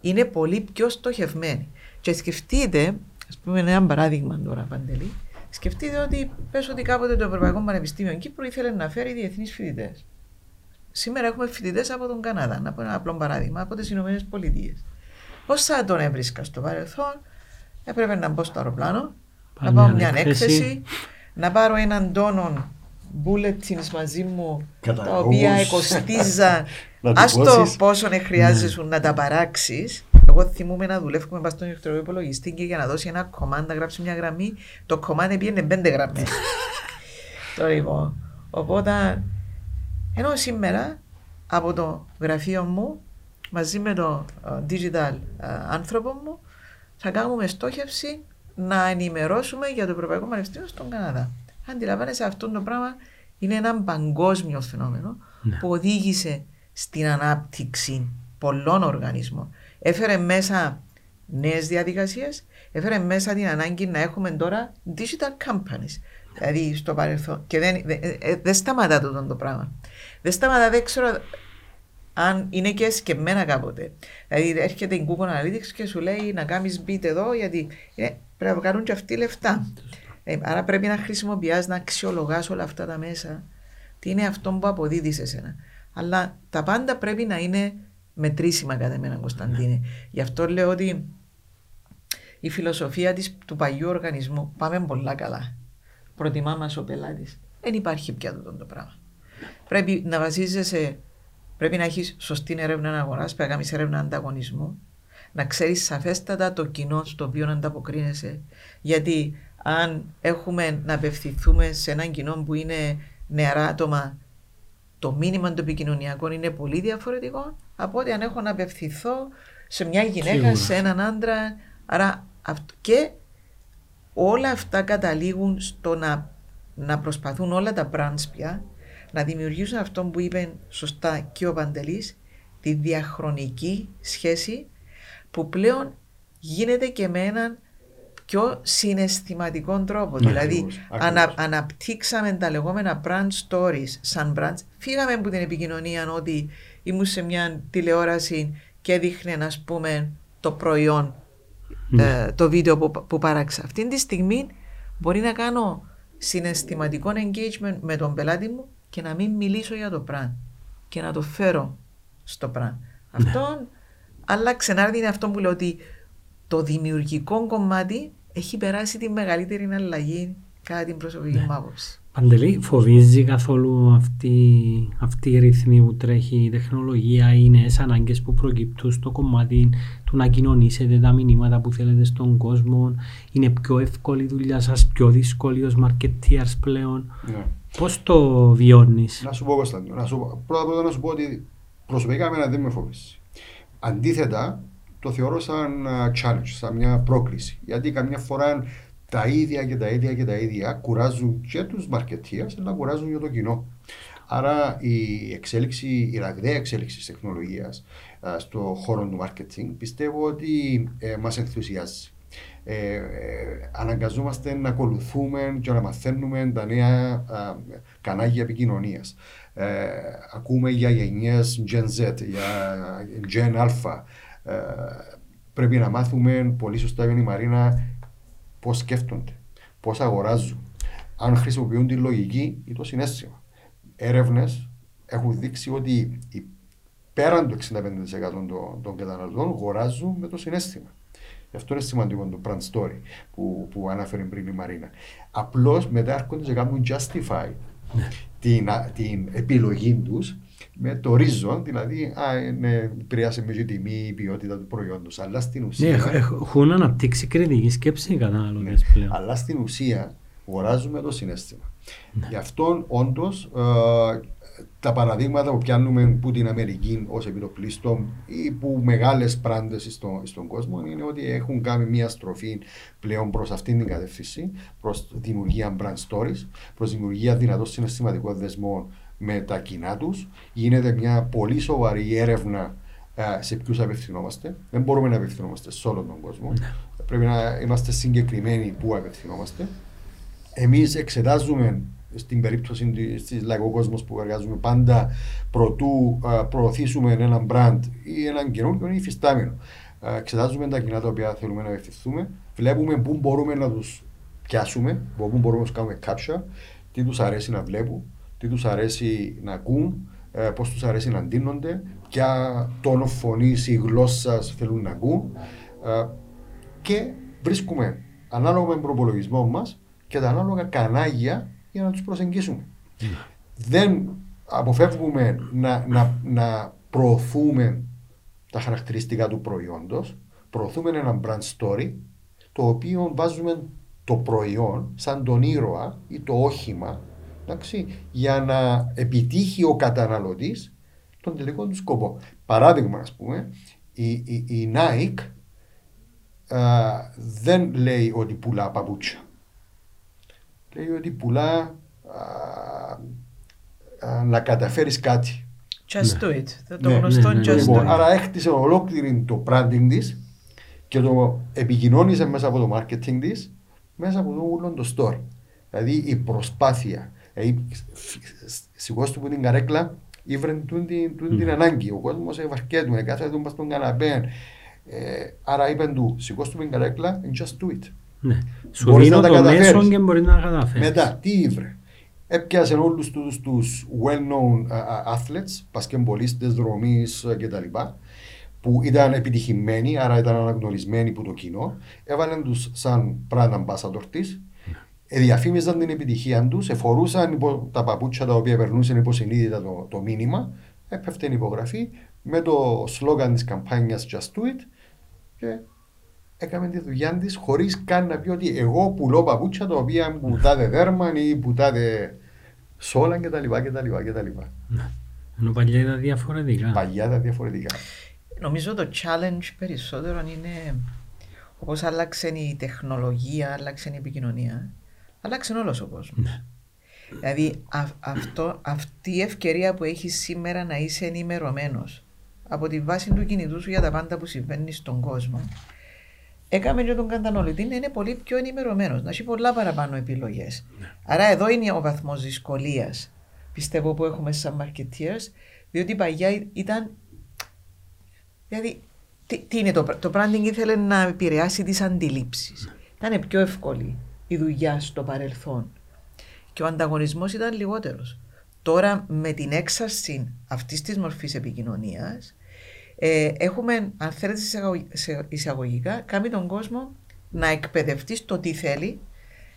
είναι πολύ πιο στοχευμένοι. Και σκεφτείτε, ας πούμε ένα παράδειγμα τώρα Παντελή, σκεφτείτε ότι πες ότι κάποτε το Ευρωπαϊκό Πανεπιστήμιο Κύπρου ήθελε να φέρει διεθνείς φοιτητές. Σήμερα έχουμε φοιτητές από τον Καναδά, να πω ένα απλό παράδειγμα, από τις Ηνωμένες Πολιτείες. Πώς θα τον έβρισκα στο παρελθόν, έπρεπε να μπω στο αεροπλάνο, να πάω μια έκθεση, να πάρω έναν τόνο bulletins μαζί μου, τα οποία κοστίζαν. το πόσο χρειάζεσαι ναι. να τα παράξεις. Εγώ θυμούμαι να δουλεύουμε πας στον ηλεκτρονικό υπολογιστή και για να δώσει ένα κομμάτι να γράψει μια γραμμή, το κομμάτι πήγαινε πέντε γραμμές. (laughs) το λοιπόν. Οπότε, ενώ σήμερα από το γραφείο μου μαζί με το digital άνθρωπο μου θα κάνουμε στόχευση να ενημερώσουμε για το Ευρωπαϊκό Πανεπιστήμιο στον Καναδά. Αντιλαμβάνεσαι αυτό το πράγμα είναι ένα παγκόσμιο φαινόμενο ναι. που οδήγησε στην ανάπτυξη πολλών οργανισμών. Έφερε μέσα νέες διαδικασίες, έφερε μέσα την ανάγκη να έχουμε τώρα digital companies. Δηλαδή στο παρελθόν. Και δεν, δεν, ε, δεν σταματά το, το πράγμα. Δεν σταματά, δεν ξέρω αν είναι και σκεμμένα κάποτε. Δηλαδή έρχεται η Google Analytics και σου λέει να κάνεις beat εδώ γιατί ε, πρέπει να κάνουν και αυτοί λεφτά. Ε, άρα πρέπει να χρησιμοποιάς, να αξιολογάς όλα αυτά τα μέσα. Τι είναι αυτό που αποδίδεις σε σένα. Αλλά τα πάντα πρέπει να είναι μετρήσιμα κατά μένα, Κωνσταντίνε. Γι' αυτό λέω ότι η φιλοσοφία της, του παλιού οργανισμού πάμε πολλά καλά. Προτιμά μας ο πελάτης. Δεν υπάρχει πια αυτό το πράγμα. Πρέπει να βασίζεσαι, πρέπει να έχεις σωστή έρευνα αγοράς, πρέπει να κάνεις έρευνα ανταγωνισμού, να ξέρεις σαφέστατα το κοινό στο οποίο ανταποκρίνεσαι. Γιατί αν έχουμε να απευθυνθούμε σε έναν κοινό που είναι νεαρά άτομα, το μήνυμα των επικοινωνιακών είναι πολύ διαφορετικό από ότι αν έχω να απευθυνθώ σε μια γυναίκα, Σίγουρα. σε έναν άντρα. Άρα και όλα αυτά καταλήγουν στο να, να προσπαθούν όλα τα brands πια να δημιουργήσουν αυτό που είπε σωστά και ο Παντελής, τη διαχρονική σχέση που πλέον γίνεται και με έναν πιο συναισθηματικό τρόπο. Ναι, δηλαδή, ανα, αναπτύξαμε τα λεγόμενα brand stories σαν brands. Φύγαμε από την επικοινωνία ότι ήμουν σε μια τηλεόραση και έδειχνε, ας πούμε, το προϊόν, ναι. ε, το βίντεο που, που παράξα. Αυτή τη στιγμή μπορεί να κάνω συναισθηματικό engagement με τον πελάτη μου και να μην μιλήσω για το brand και να το φέρω στο brand. Ναι. Αυτό, αλλά ξενάρτη είναι αυτό που λέω ότι το δημιουργικό κομμάτι έχει περάσει τη μεγαλύτερη αλλαγή κατά την προσωπική ναι. μου άποψη. Παντελή, φοβίζει καθόλου αυτή, αυτή η ρυθμή που τρέχει η τεχνολογία, οι νέες ανάγκες που προκυπτούν στο κομμάτι του να κοινωνήσετε τα μηνύματα που θέλετε στον κόσμο; Είναι πιο εύκολη η δουλειά σας, πιο δύσκολη ως marketeers πλέον; Ναι. Πώς το βιώνεις, Να σου πω, Κωνσταντίνο, να σου πρώτα πρώτα να σου πω ότι προσωπικά εμένα δεν με φοβίζει. Αντίθετα, το θεωρώ σαν challenge, σαν μια πρόκληση. Γιατί καμιά φορά τα ίδια και τα ίδια και τα ίδια κουράζουν και τους marketeers, αλλά κουράζουν και το κοινό. Άρα η εξέλιξη, η ραγδαία εξέλιξη της τεχνολογίας στο χώρο του marketing πιστεύω ότι ε, μας ενθουσιάζει. Ε, ε, αναγκαζόμαστε να ακολουθούμε και να μαθαίνουμε τα νέα κανάλια επικοινωνίας. Ε, ακούμε για γενιές Gen Z, για Gen Alpha. Ε, πρέπει να μάθουμε πολύ σωστά η Μαρίνα πώς σκέφτονται, πώς αγοράζουν, αν χρησιμοποιούν τη λογική ή το συνέστημα. Έρευνες έχουν δείξει ότι πέραν του 65% των, των καταναλωτών αγοράζουν με το συνέστημα. Γι' αυτό είναι σημαντικό το brand story που, που αναφέρει πριν η Μαρίνα. Απλώς μετά έρχονται και κάνουν justify ναι. την, την επιλογή τους με το ρίζον, δηλαδή α, ναι, επηρεάσε με τη τιμή, η ποιότητα του προϊόντος. Αλλά στην ναι, ουσία. Ναι, έχουν αναπτύξει κριτική σκέψη οι καταναλωτέ ναι, πλέον. Αλλά στην ουσία αγοράζουμε το συνέστημα. Ναι. Γι' αυτό όντως ε, τα παραδείγματα που πιάνουμε που την Αμερική ως επιτοπλίστων ή που μεγάλες πράντες στο, στον κόσμο είναι ότι έχουν κάνει μια στροφή πλέον προς αυτήν την κατεύθυνση, προς δημιουργία brand stories, προς δημιουργία δυνατών συναισθηματικών δεσμών με τα κοινά τους. Γίνεται μια πολύ σοβαρή έρευνα σε ποιους απευθυνόμαστε. Δεν μπορούμε να απευθυνόμαστε σε όλο τον κόσμο. Ναι. Πρέπει να είμαστε συγκεκριμένοι πού απευθυνόμαστε. Εμείς εξετάζουμε στην περίπτωση της λαϊκός κόσμος που εργάζομαι πάντα προτού προωθήσουμε έναν brand ή έναν καινούργιο ή υφιστάμενο. Εξετάζουμε τα κοινά τα οποία θέλουμε να απευθυνθούμε, βλέπουμε πού μπορούμε να τους πιάσουμε, πού μπορούμε να τους κάνουμε capture, τι τους αρέσει να βλέπουν, τι τους αρέσει να ακούν, ε, πώς τους αρέσει να ντύνονται, ποια τόνο φωνής ή γλώσσα θέλουν να ακούν. Ε, και βρίσκουμε ανάλογα με τον προπολογισμό μας και τα ανάλογα κανάλια για να τους προσεγγίσουμε. Δεν αποφεύγουμε να, να, να προωθούμε τα χαρακτηριστικά του προϊόντος, προωθούμε ένα brand story, το οποίο βάζουμε το προϊόν σαν τον ήρωα ή το όχημα εντάξει, για να επιτύχει ο καταναλωτής τον τελικό του σκοπό. Παράδειγμα, ας πούμε, η, η, η Nike α, δεν λέει ότι πουλά παπούτσια. Λέει ότι πουλά α, α, να καταφέρεις κάτι. Just do it. Το ναι. γνωστό ναι, ναι, just λοιπόν, do it. Άρα έχτισε ολόκληρη το branding της και το επικοινώνησε μέσα από το marketing της μέσα από το όλο το story. Δηλαδή η προσπάθεια Δηλαδή, σηκώστε που την καρέκλα, ήβρεν τούν την, τούν την ανάγκη. Ο κόσμος ευαρκέτουν, κάθεται του στον καναπέ. Ε, άρα είπαν του, σηκώσου την καρέκλα and just do it. Ναι. Σου Μπορείς δίνω να τα το καταφέρεις. μέσο και μπορεί να καταφέρεις. Μετά, τι ήβρε; Έπιασες όλους τους, τους well-known α, α, athletes, πασκεμπολίστες, δρομείς ε, κτλ. που ήταν επιτυχημένοι, άρα ήταν αναγνωρισμένοι από το κοινό. Έβαλαν τους σαν brand ambassador της, διαφήμιζαν την επιτυχία τους, εφορούσαν υπό τα παπούτσια τα οποία περνούσαν υποσυνείδητα το, το μήνυμα, έπεφτε η υπογραφή με το σλόγαν της καμπάνιας Just Do It και έκαμε τη δουλειά της χωρίς καν να πει ότι εγώ πουλώ παπούτσια τα οποία που τάδε δέρμαν ή που τάδε σόλαν κτλ. κτλ, κτλ. Ενώ παλιά ήταν διαφορετικά. Παλιά τα διαφορετικά. Νομίζω το challenge περισσότερο είναι όπως άλλαξε η τεχνολογία, άλλαξε η επικοινωνία, άλλαξε όλος ο κόσμος. Ναι. Δηλαδή α- αυτό, αυτή η ευκαιρία που έχεις σήμερα να είσαι ενημερωμένος από τη βάση του κινητού σου για τα πάντα που συμβαίνεις στον κόσμο, έκαμε και τον καταναλωτή να είναι πολύ πιο ενημερωμένος, να έχει πολλά παραπάνω επιλογές. Άρα εδώ είναι ο βαθμός δυσκολίας, πιστεύω, που έχουμε σαν marketeers, διότι παλιά ήταν. Δηλαδή, τι, τι είναι το, πρα- το branding ήθελε να επηρεάσει τις αντιλήψεις. Ήταν πιο εύκολη η δουλειά στο παρελθόν και ο ανταγωνισμός ήταν λιγότερος. Τώρα με την έξαρση αυτής της μορφής επικοινωνίας ε, έχουμε, αν θέλετε εισαγω- σε- εισαγωγικά, κάνει τον κόσμο να εκπαιδευτεί στο τι θέλει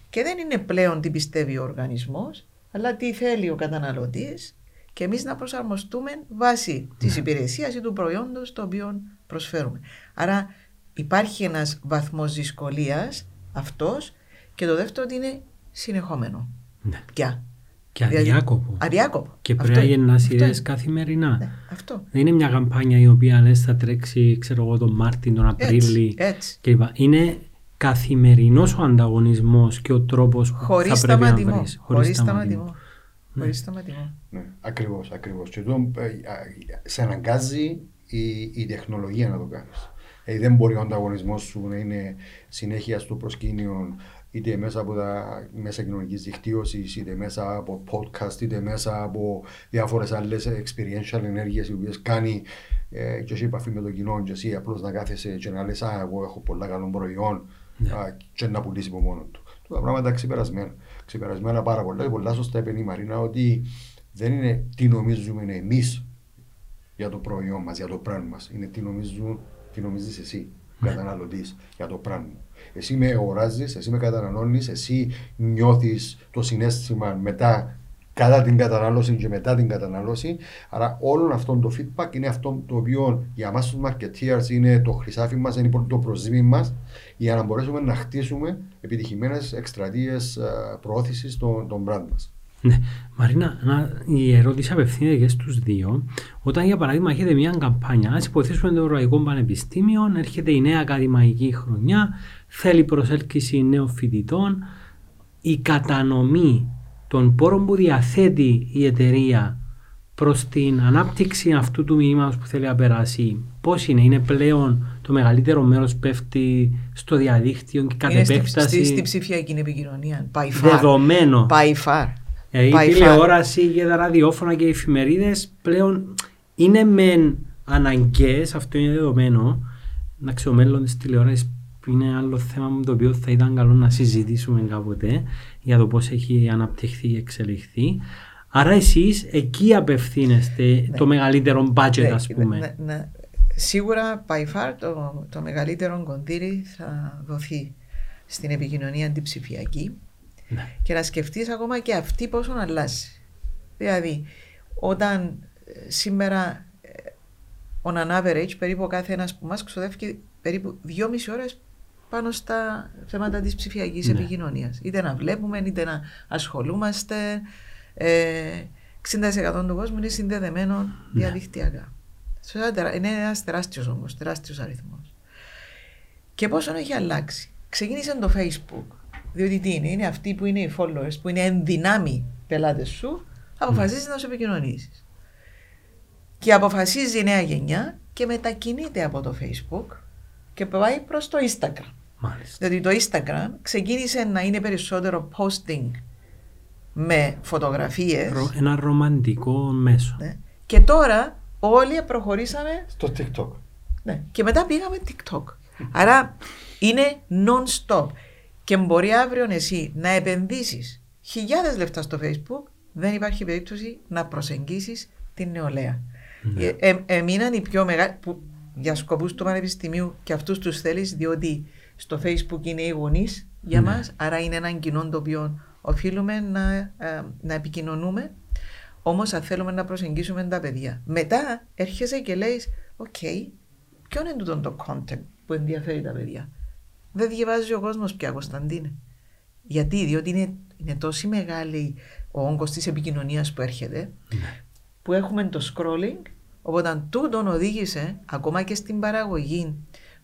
και δεν είναι πλέον τι πιστεύει ο οργανισμός, αλλά τι θέλει ο καταναλωτής και εμείς να προσαρμοστούμε βάσει της υπηρεσίας ή του προϊόντος το οποίο προσφέρουμε. Άρα υπάρχει ένας βαθμός δυσκολίας αυτός και το δεύτερο ότι είναι συνεχόμενο. Ναι. Πια. Και Δηλαδή, αδιάκοπο. Αδιάκοπο. Και Αυτό πρέπει να είναι. γεννάς Αυτό ιδέες είναι. καθημερινά. Ναι, αυτό. Δεν είναι μια καμπάνια η οποία λες θα τρέξει ξέρω εγώ τον Μάρτιν, τον Απρίλη έτσι. κλπ. Είναι καθημερινός ο ανταγωνισμός και ο τρόπος που Χωρίς θα πρέπει να σταματημό. βρεις. Χωρίς σταματημό. Χωρίς σταματημό. Ναι, ακριβώς, ακριβώς. Και εδώ ε, α, σε αναγκάζει η, η τεχνολογία να το κάνεις. Δηλαδή δεν μπορεί ο ανταγωνισμός σου να είναι συνέχεια στο προσκήνιο είτε μέσα από τα μέσα κοινωνικής δικτύωσης, είτε μέσα από podcast, είτε μέσα από διάφορες άλλες experiential ενέργειες οι οποίες κάνει ε, και έχει επαφή με το κοινό. Και εσύ απλώς να κάθεσαι και να λες: Α, εγώ έχω πολλά καλό προϊόν α, και να πουλήσεις από μόνο του. Τα πράγματα ξεπερασμένα. Ξεπερασμένα πάρα πολλά. Και πολλά σωστά είπε η Μαρίνα ότι δεν είναι τι νομίζουμε εμείς για το προϊόν μας, για το brand μας. Είναι τι, νομίζουν, τι νομίζεις εσύ, καταναλωτής, για το brand μου. Εσύ με αγοράζει, εσύ με καταναλώνεις, εσύ νιώθεις το συνέστημα μετά κατά την κατανάλωση και μετά την κατανάλωση. Άρα όλο αυτό το feedback είναι αυτό το οποίο για εμάς τους marketeers είναι το χρυσάφι μας, είναι το προζήμι μας για να μπορέσουμε να χτίσουμε επιτυχημένες εκστρατείες ε, προώθησης των, των brand μας. Ναι. Μαρίνα, να, η ερώτηση απευθύνεται και στους δύο. Όταν για παράδειγμα έχετε μια καμπάνια, ας υποθέσουμε το Ευρωπαϊκό Πανεπιστήμιο, έρχεται η νέα ακαδημαϊκή χρονιά, θέλει προσέλκυση νέων φοιτητών, η κατανομή των πόρων που διαθέτει η εταιρεία προς την ανάπτυξη αυτού του μηνύματος που θέλει να περάσει, πώς είναι, είναι πλέον το μεγαλύτερο μέρος πέφτει στο διαδίκτυο και κατ' Είναι στη, επέκταση; στη, στη ψηφιακή επικοινωνία. By far. δεδομένο. By far. Δηλαδή By η far. τηλεόραση και τα ραδιόφωνα και οι εφημερίδες πλέον είναι μεν αναγκαίες, αυτό είναι δεδομένο. Να ξέρω, μέλλον της τηλεόρασης είναι άλλο θέμα με το οποίο θα ήταν καλό να συζητήσουμε κάποτε για το πώς έχει αναπτυχθεί και εξελιχθεί. Άρα εσείς εκεί απευθύνεστε το μεγαλύτερο budget, Ναι, ας πούμε. ναι, ναι. Σίγουρα, by far, το, το μεγαλύτερο κονδύλι θα δοθεί στην επικοινωνία την ψηφιακή Ναι. και να σκεφτείς ακόμα και αυτή πόσο να αλλάζει. Δηλαδή, όταν ε, σήμερα ε, on an average περίπου ο κάθε ένας που μας ξοδεύει περίπου δυόμιση ώρες πάνω στα θέματα της ψηφιακής Ναι. επικοινωνίας. Είτε να βλέπουμε, είτε να ασχολούμαστε. Ε, 60% του κόσμου είναι συνδεδεμένο Ναι. διαδικτυακά. Σε ένα τερά- Είναι ένας τεράστιος όμως, τεράστιος αριθμός. Και πόσο έχει αλλάξει. Ξεκίνησε το Facebook. Διότι τι είναι, είναι αυτοί που είναι οι followers, που είναι ενδυνάμει πελάτες σου, αποφασίζει να σου επικοινωνήσεις. Και αποφασίζει η νέα γενιά και μετακινείται από το Facebook και πάει προς το Instagram. Μάλιστα. Δηλαδή το Instagram ξεκίνησε να είναι περισσότερο posting με φωτογραφίες Ρο- Ένα ρομαντικό μέσο. ναι, Και τώρα όλοι προχωρήσαμε Στο TikTok. ναι. και μετά πήγαμε TikTok. Άρα είναι non-stop. Και μπορεί αύριο εσύ να επενδύσεις χιλιάδες λεφτά στο Facebook, δεν υπάρχει περίπτωση να προσεγγίσεις την νεολαία. Ε, ε, έμειναν οι πιο μεγάλοι, που για σκοπούς του πανεπιστημίου και αυτούς τους θέλεις, διότι στο Facebook είναι οι γονείς για Ναι. μας, άρα είναι έναν κοινό το οποίο οφείλουμε να, ε, να επικοινωνούμε. Όμως, αν θέλουμε να προσεγγίσουμε τα παιδιά, μετά έρχεσαι και λέει: Οκ, ποιο είναι τούτο το content που ενδιαφέρει τα παιδιά; Δεν διαβάζει ο κόσμος πια, Κωνσταντίνε. Γιατί, διότι είναι, είναι τόσο μεγάλη ο όγκος της επικοινωνίας που έρχεται, που έχουμε το scrolling. Οπότε, τούτον οδήγησε ακόμα και στην παραγωγή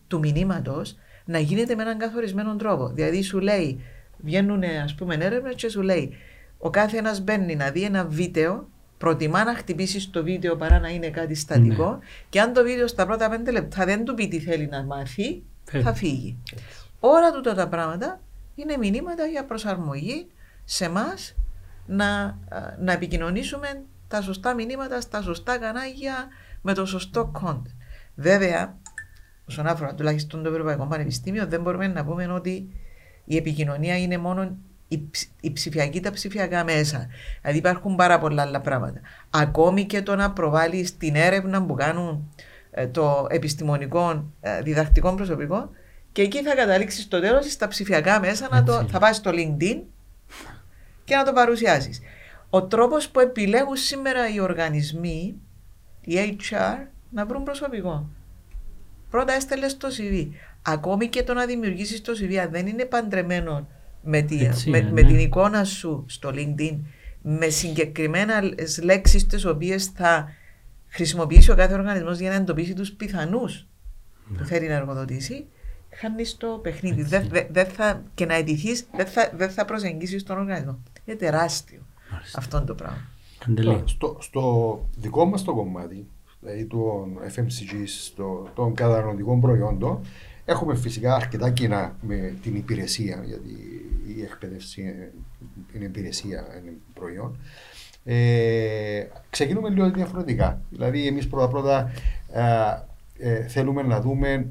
του μηνύματος να γίνεται με έναν καθορισμένο τρόπο. Δηλαδή, σου λέει, βγαίνουν ας πούμε έρευνες και σου λέει, ο κάθε ένας μπαίνει να δει ένα βίντεο, προτιμά να χτυπήσεις το βίντεο παρά να είναι κάτι στατικό, και αν το βίντεο στα πρώτα πέντε λεπτά δεν του πει τι θέλει να μάθει, Φεύγει. θα φύγει. Όλα τούτα τα πράγματα είναι μηνύματα για προσαρμογή σε εμά να, α, να επικοινωνήσουμε τα σωστά μηνύματα στα σωστά κανάλια με το σωστό content. Βέβαια, όσον αφορά τουλάχιστον το Ευρωπαϊκό Πανεπιστήμιο, δεν μπορούμε να πούμε ότι η επικοινωνία είναι μόνο η, ψ- η ψηφιακή, τα ψηφιακά μέσα. Δηλαδή υπάρχουν πάρα πολλά άλλα πράγματα. Ακόμη και το να προβάλλεις την έρευνα που κάνουν ε, το επιστημονικό ε, διδακτικό προσωπικό και εκεί θα καταλήξεις στο τέλος στα ψηφιακά μέσα να το, Έτσι. θα πάει στο LinkedIn και να το παρουσιάσεις. Ο τρόπος που επιλέγουν σήμερα οι οργανισμοί, οι HR, να βρουν προσωπικό. Πρώτα έστελε το CV. Ακόμη και το να δημιουργήσεις το CV, αν δεν είναι παντρεμένο με, τη, Έτσι με, είναι, με ναι. την εικόνα σου στο LinkedIn, με συγκεκριμένα λέξεις τις οποίες θα χρησιμοποιήσει ο κάθε οργανισμός για να εντοπίσει τους πιθανούς που θέλει να εργοδοτήσει, χάνεις το παιχνίδι. Ναι. Έτσι. Δεν δεν- δεν θα, και να αιτηθεί, δεν θα, δεν θα προσεγγίσεις τον οργανισμό. Είναι τεράστιο Μάλιστα. αυτό το πράγμα. Αντελή. Στο, στο δικό μας το κομμάτι, δηλαδή των FMCG, στο, των καταναλωτικών προϊόντων, έχουμε φυσικά αρκετά κοινά με την υπηρεσία, γιατί η εκπαίδευση είναι, είναι υπηρεσία, είναι προϊόν. Ε, ξεκινούμε λίγο διαφορετικά. Δηλαδή, εμείς πρώτα-πρώτα ε, θέλουμε να δούμε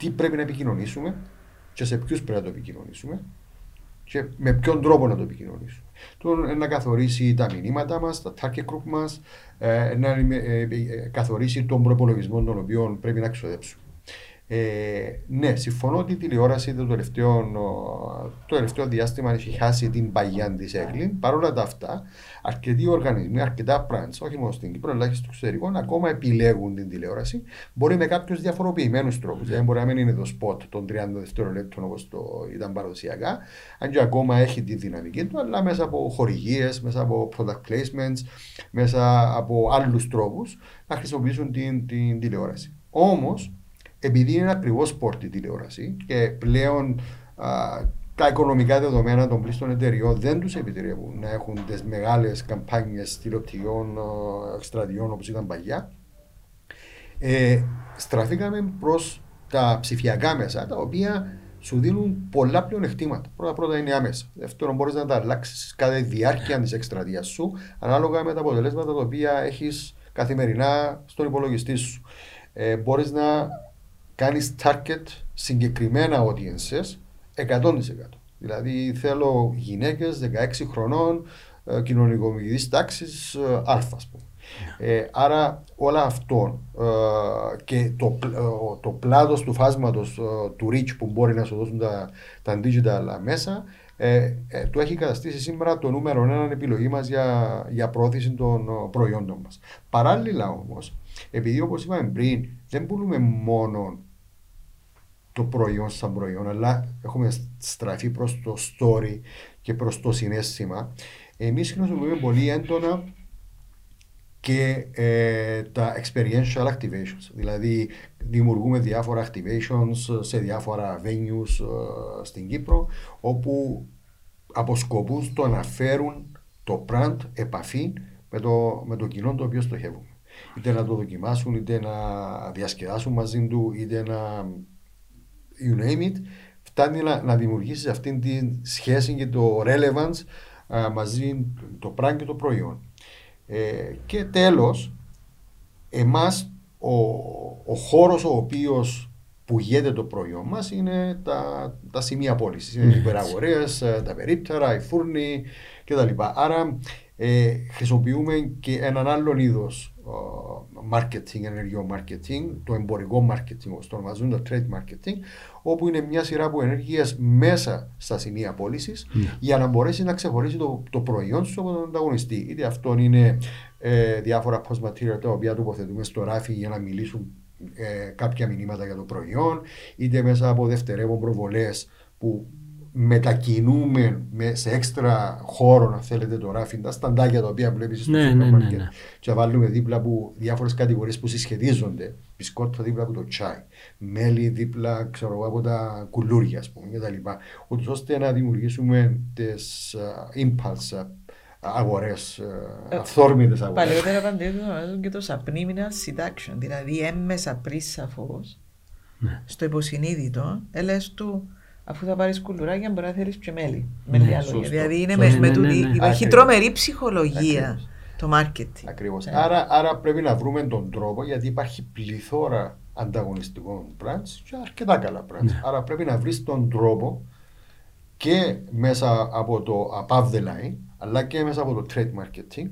τι πρέπει να επικοινωνήσουμε και σε ποιους πρέπει να το επικοινωνήσουμε και με ποιον τρόπο να το επικοινωνήσουμε. Το να καθορίσει τα μηνύματα μας, τα target group μας, ε, να ε, ε, ε, καθορίσει τον προπολογισμό τον οποίο πρέπει να ξοδέψουμε. Ε, ναι, συμφωνώ ότι η τηλεόραση το τελευταίο, το τελευταίο διάστημα έχει χάσει την παγιά της Έγκλην. Παρ' όλα τα αυτά, αρκετοί οργανισμοί, αρκετά brands, όχι μόνο στην Κύπρο, αλλά και στο εξωτερικό, ακόμα επιλέγουν την τηλεόραση. Μπορεί με κάποιους διαφοροποιημένους τρόπους. Δηλαδή, μπορεί να μην είναι το spot των 30 δευτερολέπτων όπως το ήταν παραδοσιακά, αν και ακόμα έχει τη δυναμική του, αλλά μέσα από χορηγίες, μέσα από product placements, μέσα από άλλους τρόπους να χρησιμοποιήσουν την, την τηλεόραση. Όμως, επειδή είναι ακριβώς sport η τηλεόραση και πλέον α, τα οικονομικά δεδομένα των πλήστων εταιριών δεν τους επιτρέπουν να έχουν τις μεγάλες καμπάνιες τηλεοπτικών α, εκστρατιών όπως ήταν παλιά, ε, στραφήκαμε προς τα ψηφιακά μέσα τα οποία σου δίνουν πολλά πλεονεκτήματα. Πρώτα πρώτα είναι άμεσα. Δεύτερον, μπορείς να τα αλλάξεις κατά τη διάρκεια της εκστρατείας σου ανάλογα με τα αποτελέσματα τα οποία έχεις καθημερινά στον υπολογιστή σου. Ε, μπορείς να κάνεις target συγκεκριμένα audiences 100%. Δηλαδή θέλω γυναίκες 16 χρονών ε, κοινωνικομικής τάξης ε, α, ας πούμε. Ε, άρα όλα αυτό ε, και το, πλ- ε, το πλάτος του φάσματος ε, του reach που μπορεί να σου δώσουν τα, τα digital μέσα ε, ε, το έχει καταστήσει σήμερα το νούμερο ένα επιλογή μας για, για πρόθεση των ε, προϊόντων μας. Παράλληλα όμως, επειδή όπως είπαμε πριν, δεν πουλούμε μόνο το προϊόν σαν προϊόν, αλλά έχουμε στραφεί προς το story και προς το συνέστημα. Εμείς χρησιμοποιούμε πολύ έντονα και ε, τα experiential activations. Δηλαδή δημιουργούμε διάφορα activations σε διάφορα venues ε, στην Κύπρο όπου αποσκοπούν στο να φέρουν το brand επαφή με το, με το κοινό το οποίο στοχεύουμε. Είτε να το δοκιμάσουν, είτε να διασκεδάσουν μαζί του, είτε να you name it, φτάνει να, να δημιουργήσει αυτή τη σχέση και το relevance α, μαζί το brand και το προϊόν. Ε, και τέλος, εμάς ο, ο χώρος ο οποίος που το προϊόν μας είναι τα, τα σημεία πώλησης. Είναι οι υπεραγορές, τα περίπτερα, οι φούρνοι κτλ. Άρα ε, χρησιμοποιούμε και έναν άλλον είδος marketing, ενεργειό marketing, το εμπορικό marketing, το ονομαζούν το trade marketing, όπου είναι μια σειρά από ενέργειες μέσα στα σημεία πώλησης ναι. για να μπορέσει να ξεχωρίσει το, το προϊόν σου από τον ανταγωνιστή. Είτε αυτό είναι ε, διάφορα post material τα οποία τοποθετούμε στο ράφι για να μιλήσουν ε, κάποια μηνύματα για το προϊόν, είτε μέσα από δευτερεύον προβολές που μετακινούμε με, σε έξτρα χώρο, να θέλετε, το ράφι, τα σταντάκια τα οποία βλέπεις στο ναι, ναι, ναι, ναι, Και βάλουμε δίπλα από διάφορες κατηγορίες που συσχετίζονται. Μπισκότο δίπλα από το τσάι, μέλι δίπλα ξέρω, από τα κουλούρια, ας πούμε, κτλ. Ούτως ώστε να δημιουργήσουμε τις uh, impulse αγορές, αυθόρμητες αγορές. Παλαιότερα παντού και το σαπνίμινα seduction, δηλαδή έμμεσα πριν σαφώ, ναι. στο υποσυνείδητο, έλε του αφού θα πάρεις κουλουράκια μπορεί να θέλεις πιο μέλι. Με ναι, λίγα λόγια. Δηλαδή είναι με, με ναι, υπάρχει τρομερή ψυχολογία το marketing. Ακριβώς. Άρα, άρα πρέπει να βρούμε τον τρόπο γιατί υπάρχει πληθώρα ανταγωνιστικών brands και αρκετά καλά brands. Άρα πρέπει να βρεις τον τρόπο και μέσα από το above the line αλλά και μέσα από το trade marketing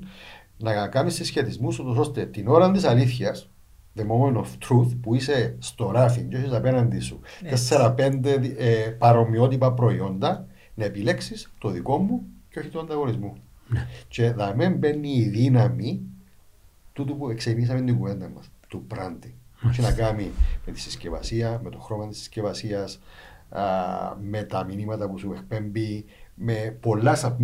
να κάνεις συσχετισμούς ώστε την ώρα της αλήθειας the moment of truth που είσαι στο ράφι και έχεις απέναντι σου τέσσερα-πέντε ε, παρομοιότυπα προϊόντα να επιλέξεις το δικό μου και όχι το ανταγωνισμό. Ναι. Και θα με μπαίνει η δύναμη τούτου που εξελίσσαμε την κουβέντα μας, του branding. Έχει να κάνει με τη συσκευασία, με το χρώμα της συσκευασίας, με τα μηνύματα που σου εκπέμπει, με πολλά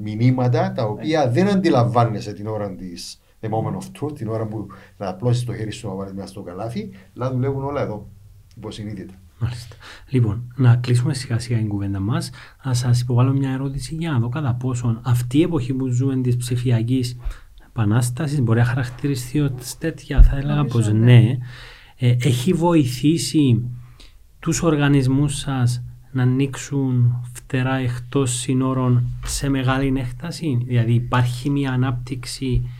μηνύματα τα οποία δεν αντιλαμβάνεσαι την ώρα της the moment of truth, την ώρα που θα απλώσεις το χέρι σου να βάλεις μέσα στο καλάθι, αλλά δουλεύουν όλα εδώ, υποσυνείδητα. Μάλιστα. Λοιπόν, να κλείσουμε σιγά σιγά την κουβέντα μας. Να σας υποβάλω μια ερώτηση για να δω κατά πόσον αυτή η εποχή που ζούμε της ψηφιακής επανάστασης μπορεί να χαρακτηριστεί ως τέτοια. Θα έλεγα πως ναι. ναι. Ε, έχει βοηθήσει τους οργανισμούς σας να ανοίξουν φτερά εκτός συνόρων σε μεγάλη έκταση; Δηλαδή υπάρχει μια ανάπτυξη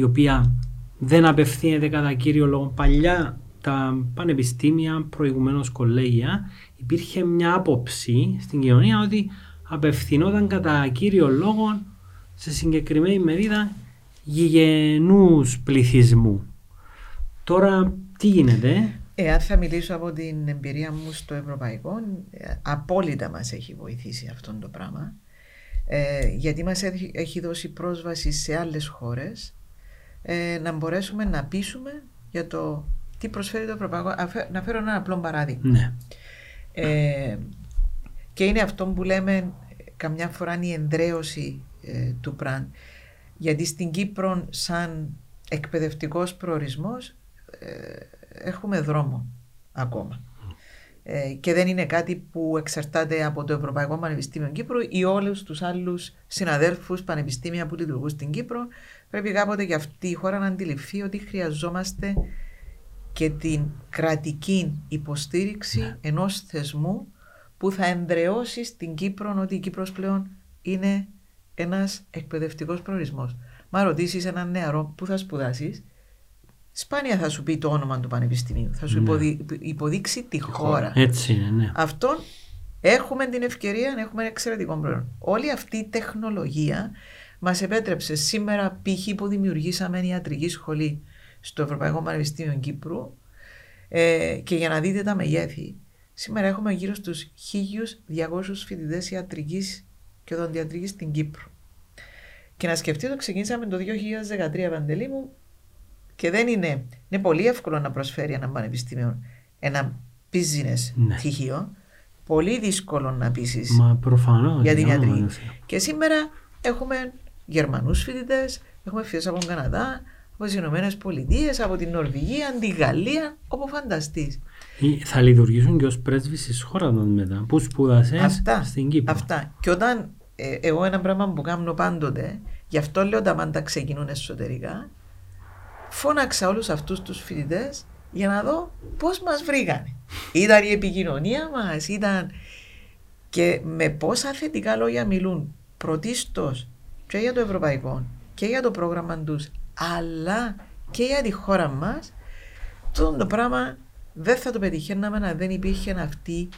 η οποία δεν απευθύνεται κατά κύριο λόγο παλιά τα πανεπιστήμια, προηγουμένως κολέγια, υπήρχε μια άποψη στην κοινωνία ότι απευθυνόταν κατά κύριο λόγο σε συγκεκριμένη μερίδα γηγενούς πληθυσμού. Τώρα τι γίνεται; Εάν θα μιλήσω από την εμπειρία μου στο ευρωπαϊκό, ε, απόλυτα μας έχει βοηθήσει αυτό το πράγμα. Ε, γιατί μας έχει δώσει πρόσβαση σε άλλες χώρες ε, να μπορέσουμε να πείσουμε για το τι προσφέρει το Ευρωπαϊκό. Να φέρω ένα απλό παράδειγμα. Ναι. Ε, και είναι αυτό που λέμε καμιά φορά η ενδρέωση ε, του πραν. Γιατί στην Κύπρο σαν εκπαιδευτικός προορισμός ε, έχουμε δρόμο ακόμα. Ε, και δεν είναι κάτι που εξαρτάται από το Ευρωπαϊκό Πανεπιστήμιο Κύπρου ή όλους τους άλλους συναδέλφους πανεπιστήμια που λειτουργούν στην Κύπρο πρέπει κάποτε και αυτή η χώρα να αντιληφθεί ότι χρειαζόμαστε και την κρατική υποστήριξη ναι. ενός θεσμού που θα ενδρεώσει στην Κύπρο ότι η Κύπρος πλέον είναι ένας εκπαιδευτικός προορισμός. Μα ρωτήσεις έναν νεαρό που θα σπουδάσεις, σπάνια θα σου πει το όνομα του πανεπιστημίου. Θα σου ναι. υποδείξει τη χώρα. Έτσι είναι, ναι. Αυτό έχουμε την ευκαιρία να έχουμε ένα εξαιρετικό προϊόν. Όλη αυτή η τεχνολογία Μας επέτρεψε σήμερα π.χ. που δημιουργήσαμε ιατρική σχολή στο Ευρωπαϊκό Πανεπιστήμιο Κύπρου ε, και για να δείτε τα μεγέθη. Σήμερα έχουμε γύρω στους 1.200 φοιτητές ιατρικής και οδοντιατρικής στην Κύπρο. Και να σκεφτείτε, ξεκίνησαμε το 2013 παντελή μου και δεν είναι, είναι πολύ εύκολο να προσφέρει ένα πανεπιστήμιο ένα business ναι. πτυχίο. Πολύ δύσκολο να πείσεις για την ιατρική. Και σήμερα έχουμε Γερμανούς φοιτητές, έχουμε φοιτητές από τον Καναδά, από τις Ηνωμένες Πολιτείες, από την Νορβηγία, τη Γαλλία, όπου φανταστείς. Θα λειτουργήσουν και ως πρέσβεις της χώρας των μετά, που σπούδασε στην Κύπρο. Αυτά. Και όταν ε, εγώ ένα πράγμα που κάνω πάντοτε, γι' αυτό λέω τα πάντα ξεκινούν εσωτερικά, φώναξα όλους αυτούς τους φοιτητές για να δω πώς μας βρήκανε. Ήταν η επικοινωνία μας, ήταν. Και με πόσα θετικά λόγια μιλούν πρωτίστως και για το ευρωπαϊκό και για το πρόγραμμα τους, αλλά και για τη χώρα μας, αυτό το πράγμα δεν θα το πετυχαίναμε αν δεν υπήρχε αυτή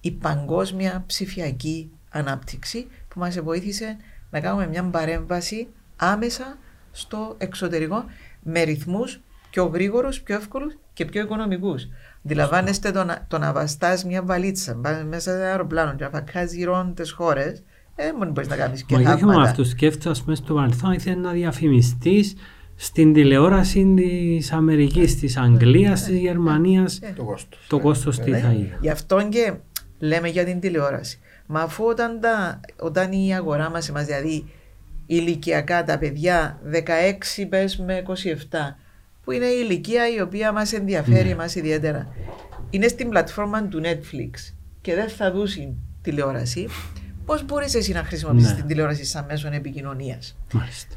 η παγκόσμια ψηφιακή ανάπτυξη που μας βοήθησε να κάνουμε μια παρέμβαση άμεσα στο εξωτερικό με ρυθμούς πιο γρήγορους, πιο εύκολους και πιο οικονομικούς. Αντιλαμβάνεστε το, να, το να βαστάς μια βαλίτσα μέσα σε ένα αεροπλάνο και να φακάς γύρω τις χώρες, δεν ε, μπορεί να κάνει και Μα όχι μόνο αυτό, σκέφτεσαι ας πούμε στο παρελθόν ήθελε να διαφημιστείς στην τηλεόραση τη Αμερική, τη Αγγλία, τη Γερμανία. Το κόστο. Το κόστο τι θα είναι. Γι' αυτό και λέμε για την τηλεόραση. Μα αφού όταν, τα, όταν η αγορά μα, δηλαδή ηλικιακά τα παιδιά 16 πες με 27, που είναι η ηλικία η οποία μας ενδιαφέρει ναι. μας ιδιαίτερα, είναι στην πλατφόρμα του Netflix και δεν θα δούσει τηλεόραση, πώς μπορείς εσύ να χρησιμοποιήσεις ναι. την τηλεόραση σαν μέσο επικοινωνίας; Μάλιστα.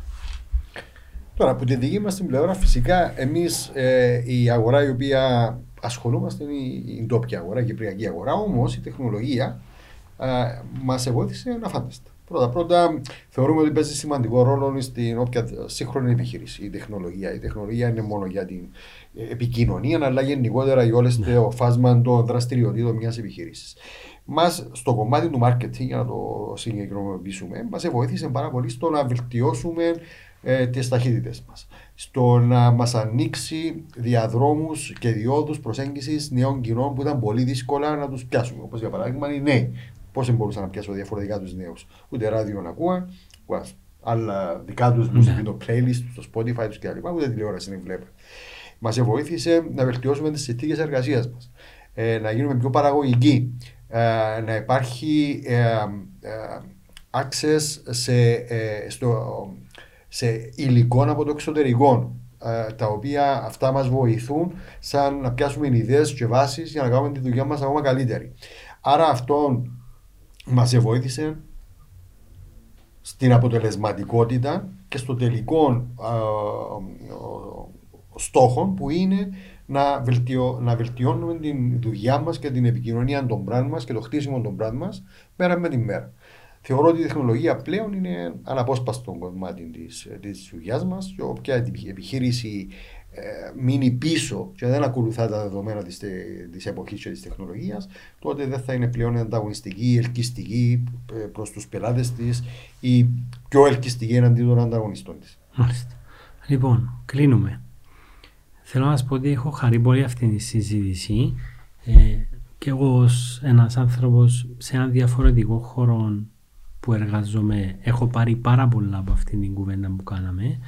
Τώρα, από τη δική μας την πλευρά, φυσικά εμείς ε, η αγορά η οποία ασχολούμαστε είναι η, η ντόπια αγορά, η κυπριακή αγορά. Όμως η τεχνολογία ε, μας βοήθησε να φανταστεί. Πρώτα, πρώτα θεωρούμε ότι παίζει σημαντικό ρόλο στην όποια σύγχρονη επιχείρηση. Η τεχνολογία. Η τεχνολογία είναι μόνο για την επικοινωνία, αλλά γενικότερα για όλες ναι. το φάσμα των δραστηριοτήτων μιας επιχείρησης. Μας στο κομμάτι του marketing, για να το συγκεκριμενοποιήσουμε, μας βοήθησε πάρα πολύ στο να βελτιώσουμε ε, τις ταχύτητες μας. Στο να μας ανοίξει διαδρόμους και διόδους προσέγγισης νέων κοινών που ήταν πολύ δύσκολα να τους πιάσουμε. Όπως για παράδειγμα οι νέοι. Πώς μπορούσα να πιάσω διαφορετικά τους νέους. Ούτε ράδιο να ακούω, άλλα δικά τους μουσική, το playlist, το Spotify τους κλπ. Ούτε τηλεόραση δεν βλέπω. Μας βοήθησε να βελτιώσουμε τις συνθήκες εργασίας μας. Ε, να γίνουμε πιο παραγωγικοί. Ε, να υπάρχει ε, ε, access σε, ε, στο, σε υλικό από το εξωτερικό ε, τα οποία αυτά μας βοηθούν σαν να πιάσουμε ιδέες και βάσεις για να κάνουμε τη δουλειά μας ακόμα καλύτερη. Άρα αυτό μας βοήθησε στην αποτελεσματικότητα και στο τελικό ε, στόχο που είναι να, βελτιώ, να βελτιώνουμε τη δουλειά μας και την επικοινωνία των brand μας και το χτίσιμο των brand μας μέρα με τη μέρα. Θεωρώ ότι η τεχνολογία πλέον είναι αναπόσπαστο κομμάτι της δουλειάς μας. Όποια επιχείρηση ε, μείνει πίσω και δεν ακολουθά τα δεδομένα της εποχής και της τεχνολογίας, τότε δεν θα είναι πλέον ανταγωνιστική, ελκυστική ε, προς τους πελάτες της ή πιο ελκυστική εναντί των ανταγωνιστών της. Μάλιστα. Λοιπόν, κλείνουμε. Θέλω να σας πω ότι έχω χαρεί πολύ αυτή τη συζήτηση ε, και εγώ ως ένας άνθρωπος σε ένα διαφορετικό χώρο που εργάζομαι έχω πάρει πάρα πολλά από αυτήν την κουβέντα που κάναμε.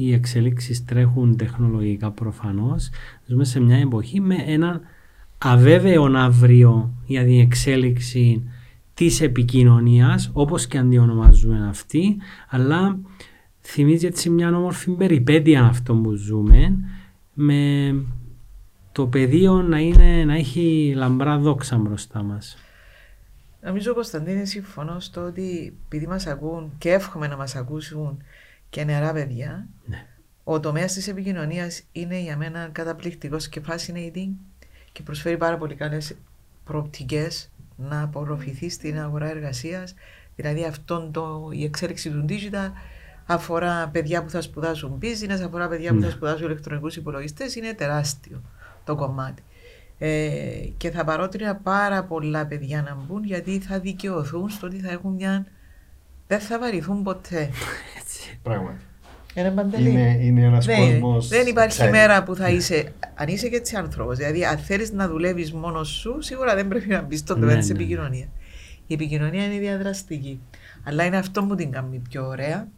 Οι εξελίξεις τρέχουν τεχνολογικά προφανώς. Ζούμε σε μια εποχή με έναν αβέβαιο αύριο για την εξέλιξη της επικοινωνίας όπως και αντιονομαζούμε αυτή αλλά θυμίζει έτσι μια όμορφη περιπέτεια αυτό που ζούμε με το πεδίο να, είναι, να έχει λαμπρά δόξα μπροστά μας. Νομίζω, Κωνσταντίνε, συμφωνώ στο ότι επειδή μας ακούν και εύχομαι να μας ακούσουν και νεαρά παιδιά, ναι. ο τομέας της επικοινωνίας είναι για μένα καταπληκτικός και fascinating και προσφέρει πάρα πολύ καλές προοπτικές να απορροφηθεί στην αγορά εργασίας. Δηλαδή, αυτόν το, η εξέλιξη του digital αφορά παιδιά που θα σπουδάσουν business, αφορά παιδιά που θα ναι. σπουδάσουν ηλεκτρονικούς υπολογιστές. Είναι τεράστιο το κομμάτι. Ε, και θα παρότρινα πάρα πολλά παιδιά να μπουν γιατί θα δικαιωθούν στο ότι θα έχουν μια. Δεν θα βαρυθούν ποτέ. Πράγματι. Είναι, είναι, είναι ένας δεν, κόσμος δεν υπάρχει μέρα που θα είσαι, αν είσαι και έτσι άνθρωπος. Δηλαδή, αν θέλεις να δουλεύεις μόνος σου, σίγουρα δεν πρέπει να μπεις στον τομέα ναι, της ναι. επικοινωνία. Η επικοινωνία είναι διαδραστική. Αλλά είναι αυτό που την κάνει πιο ωραία.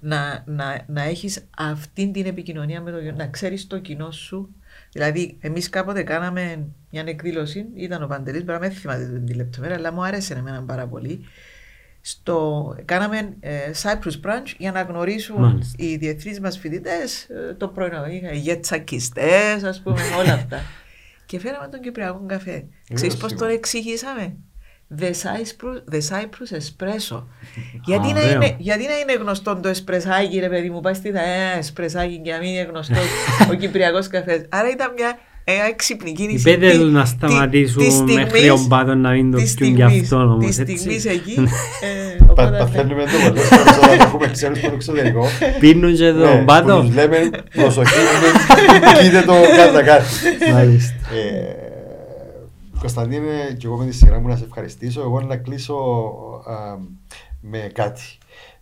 Να, να, να έχεις αυτή την επικοινωνία με το να ξέρεις το κοινό σου Δηλαδή, εμείς κάποτε κάναμε μια εκδήλωση, ήταν ο Παντελής, πρέπει να μην θυμάται την λεπτομέρεια, αλλά μου άρεσε εμένα πάρα πολύ. Στο, κάναμε ε, Cyprus Branch για να γνωρίσουν Μάλιστα. οι διεθνείς μας φοιτητές ε, το πρωινό. Είχα γετσακιστές, ας πούμε, όλα αυτά. (laughs) και φέραμε τον Κυπριακό καφέ. Ξέρεις πώς τον εξηγήσαμε; The Cyprus, the Cyprus Espresso. (laughs) γιατί, να είναι, γιατί να είναι γνωστό το εσπρεσάκι, ρε παιδί μου, πάει στη ε, εσπρεσάκι και να μην είναι γνωστός (laughs) ο Κυπριακός καφές. Άρα ήταν μια ε, έξυπνη κίνηση. Πέτε Τη- του να τη- σταματήσουν της μέχρι στιγμής- ο Μπάτον να μην το της πιούν γι' στιγμής- αυτόν όμως, της έτσι. στιγμής εκεί. ε, Πα- οπότε, ναι. Παθαίνουμε το πολλές φορές όταν έχουμε ξένους από το εξωτερικό. Πίνουν και Ναι, τον που Μπάτο. τους λέμε προσοχή, μην πείτε το κάτω κάτω. Μάλιστα. Ε, Κωνσταντίνε, και εγώ με τη σειρά μου να σε ευχαριστήσω. Εγώ να κλείσω α, με κάτι.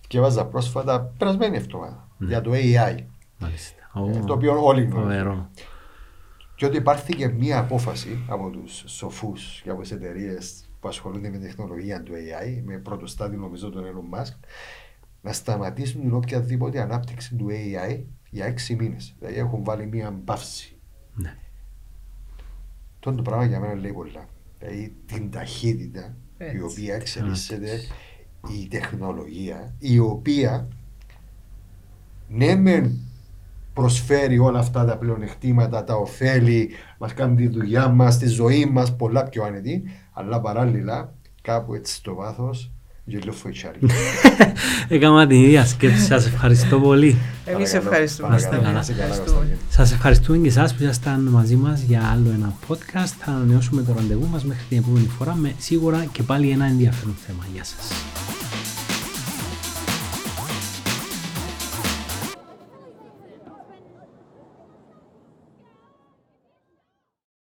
Και έβαζα πρόσφατα, περασμένη εβδομάδα, για το AI, Μάλιστα. ε, Ω, το οποίο όλοι γνωρίζουν. Φοβερό. Και ότι υπάρχει και μία απόφαση από τους σοφούς και από τις εταιρείες που ασχολούνται με την τεχνολογία του AI, με πρώτο στάδιο νομίζω τον Elon Musk, να σταματήσουν την οποιαδήποτε ανάπτυξη του AI για έξι μήνες. Δηλαδή έχουν βάλει μία παύση. Ναι. Αυτό το πράγμα για μένα λέει πολλά. Δηλαδή την ταχύτητα η Έτσι. οποία εξελίσσεται η τεχνολογία, η οποία ναι μεν προσφέρει όλα αυτά τα πλεονεκτήματα, τα ωφέλη, μας κάνει τη δουλειά μας, τη ζωή μας πολλά πιο άνετη, αλλά παράλληλα κάπου έτσι στο βάθος γελίο φοητσάρι. (laughs) Έκανα την ίδια σκέψη. Σας ευχαριστώ πολύ. Εμείς Παρακαλώ, ευχαριστούμε. παρακαλώ, καλά. να είστε καλά, Ευχαριστούμε. Κωνσταντίνε. Σας ευχαριστούμε και εσάς που ήσασταν μαζί μας για άλλο ένα podcast. Θα ανανεώσουμε το ραντεβού μας μέχρι την επόμενη φορά με σίγουρα και πάλι ένα ενδιαφέρον θέμα. Γεια σας.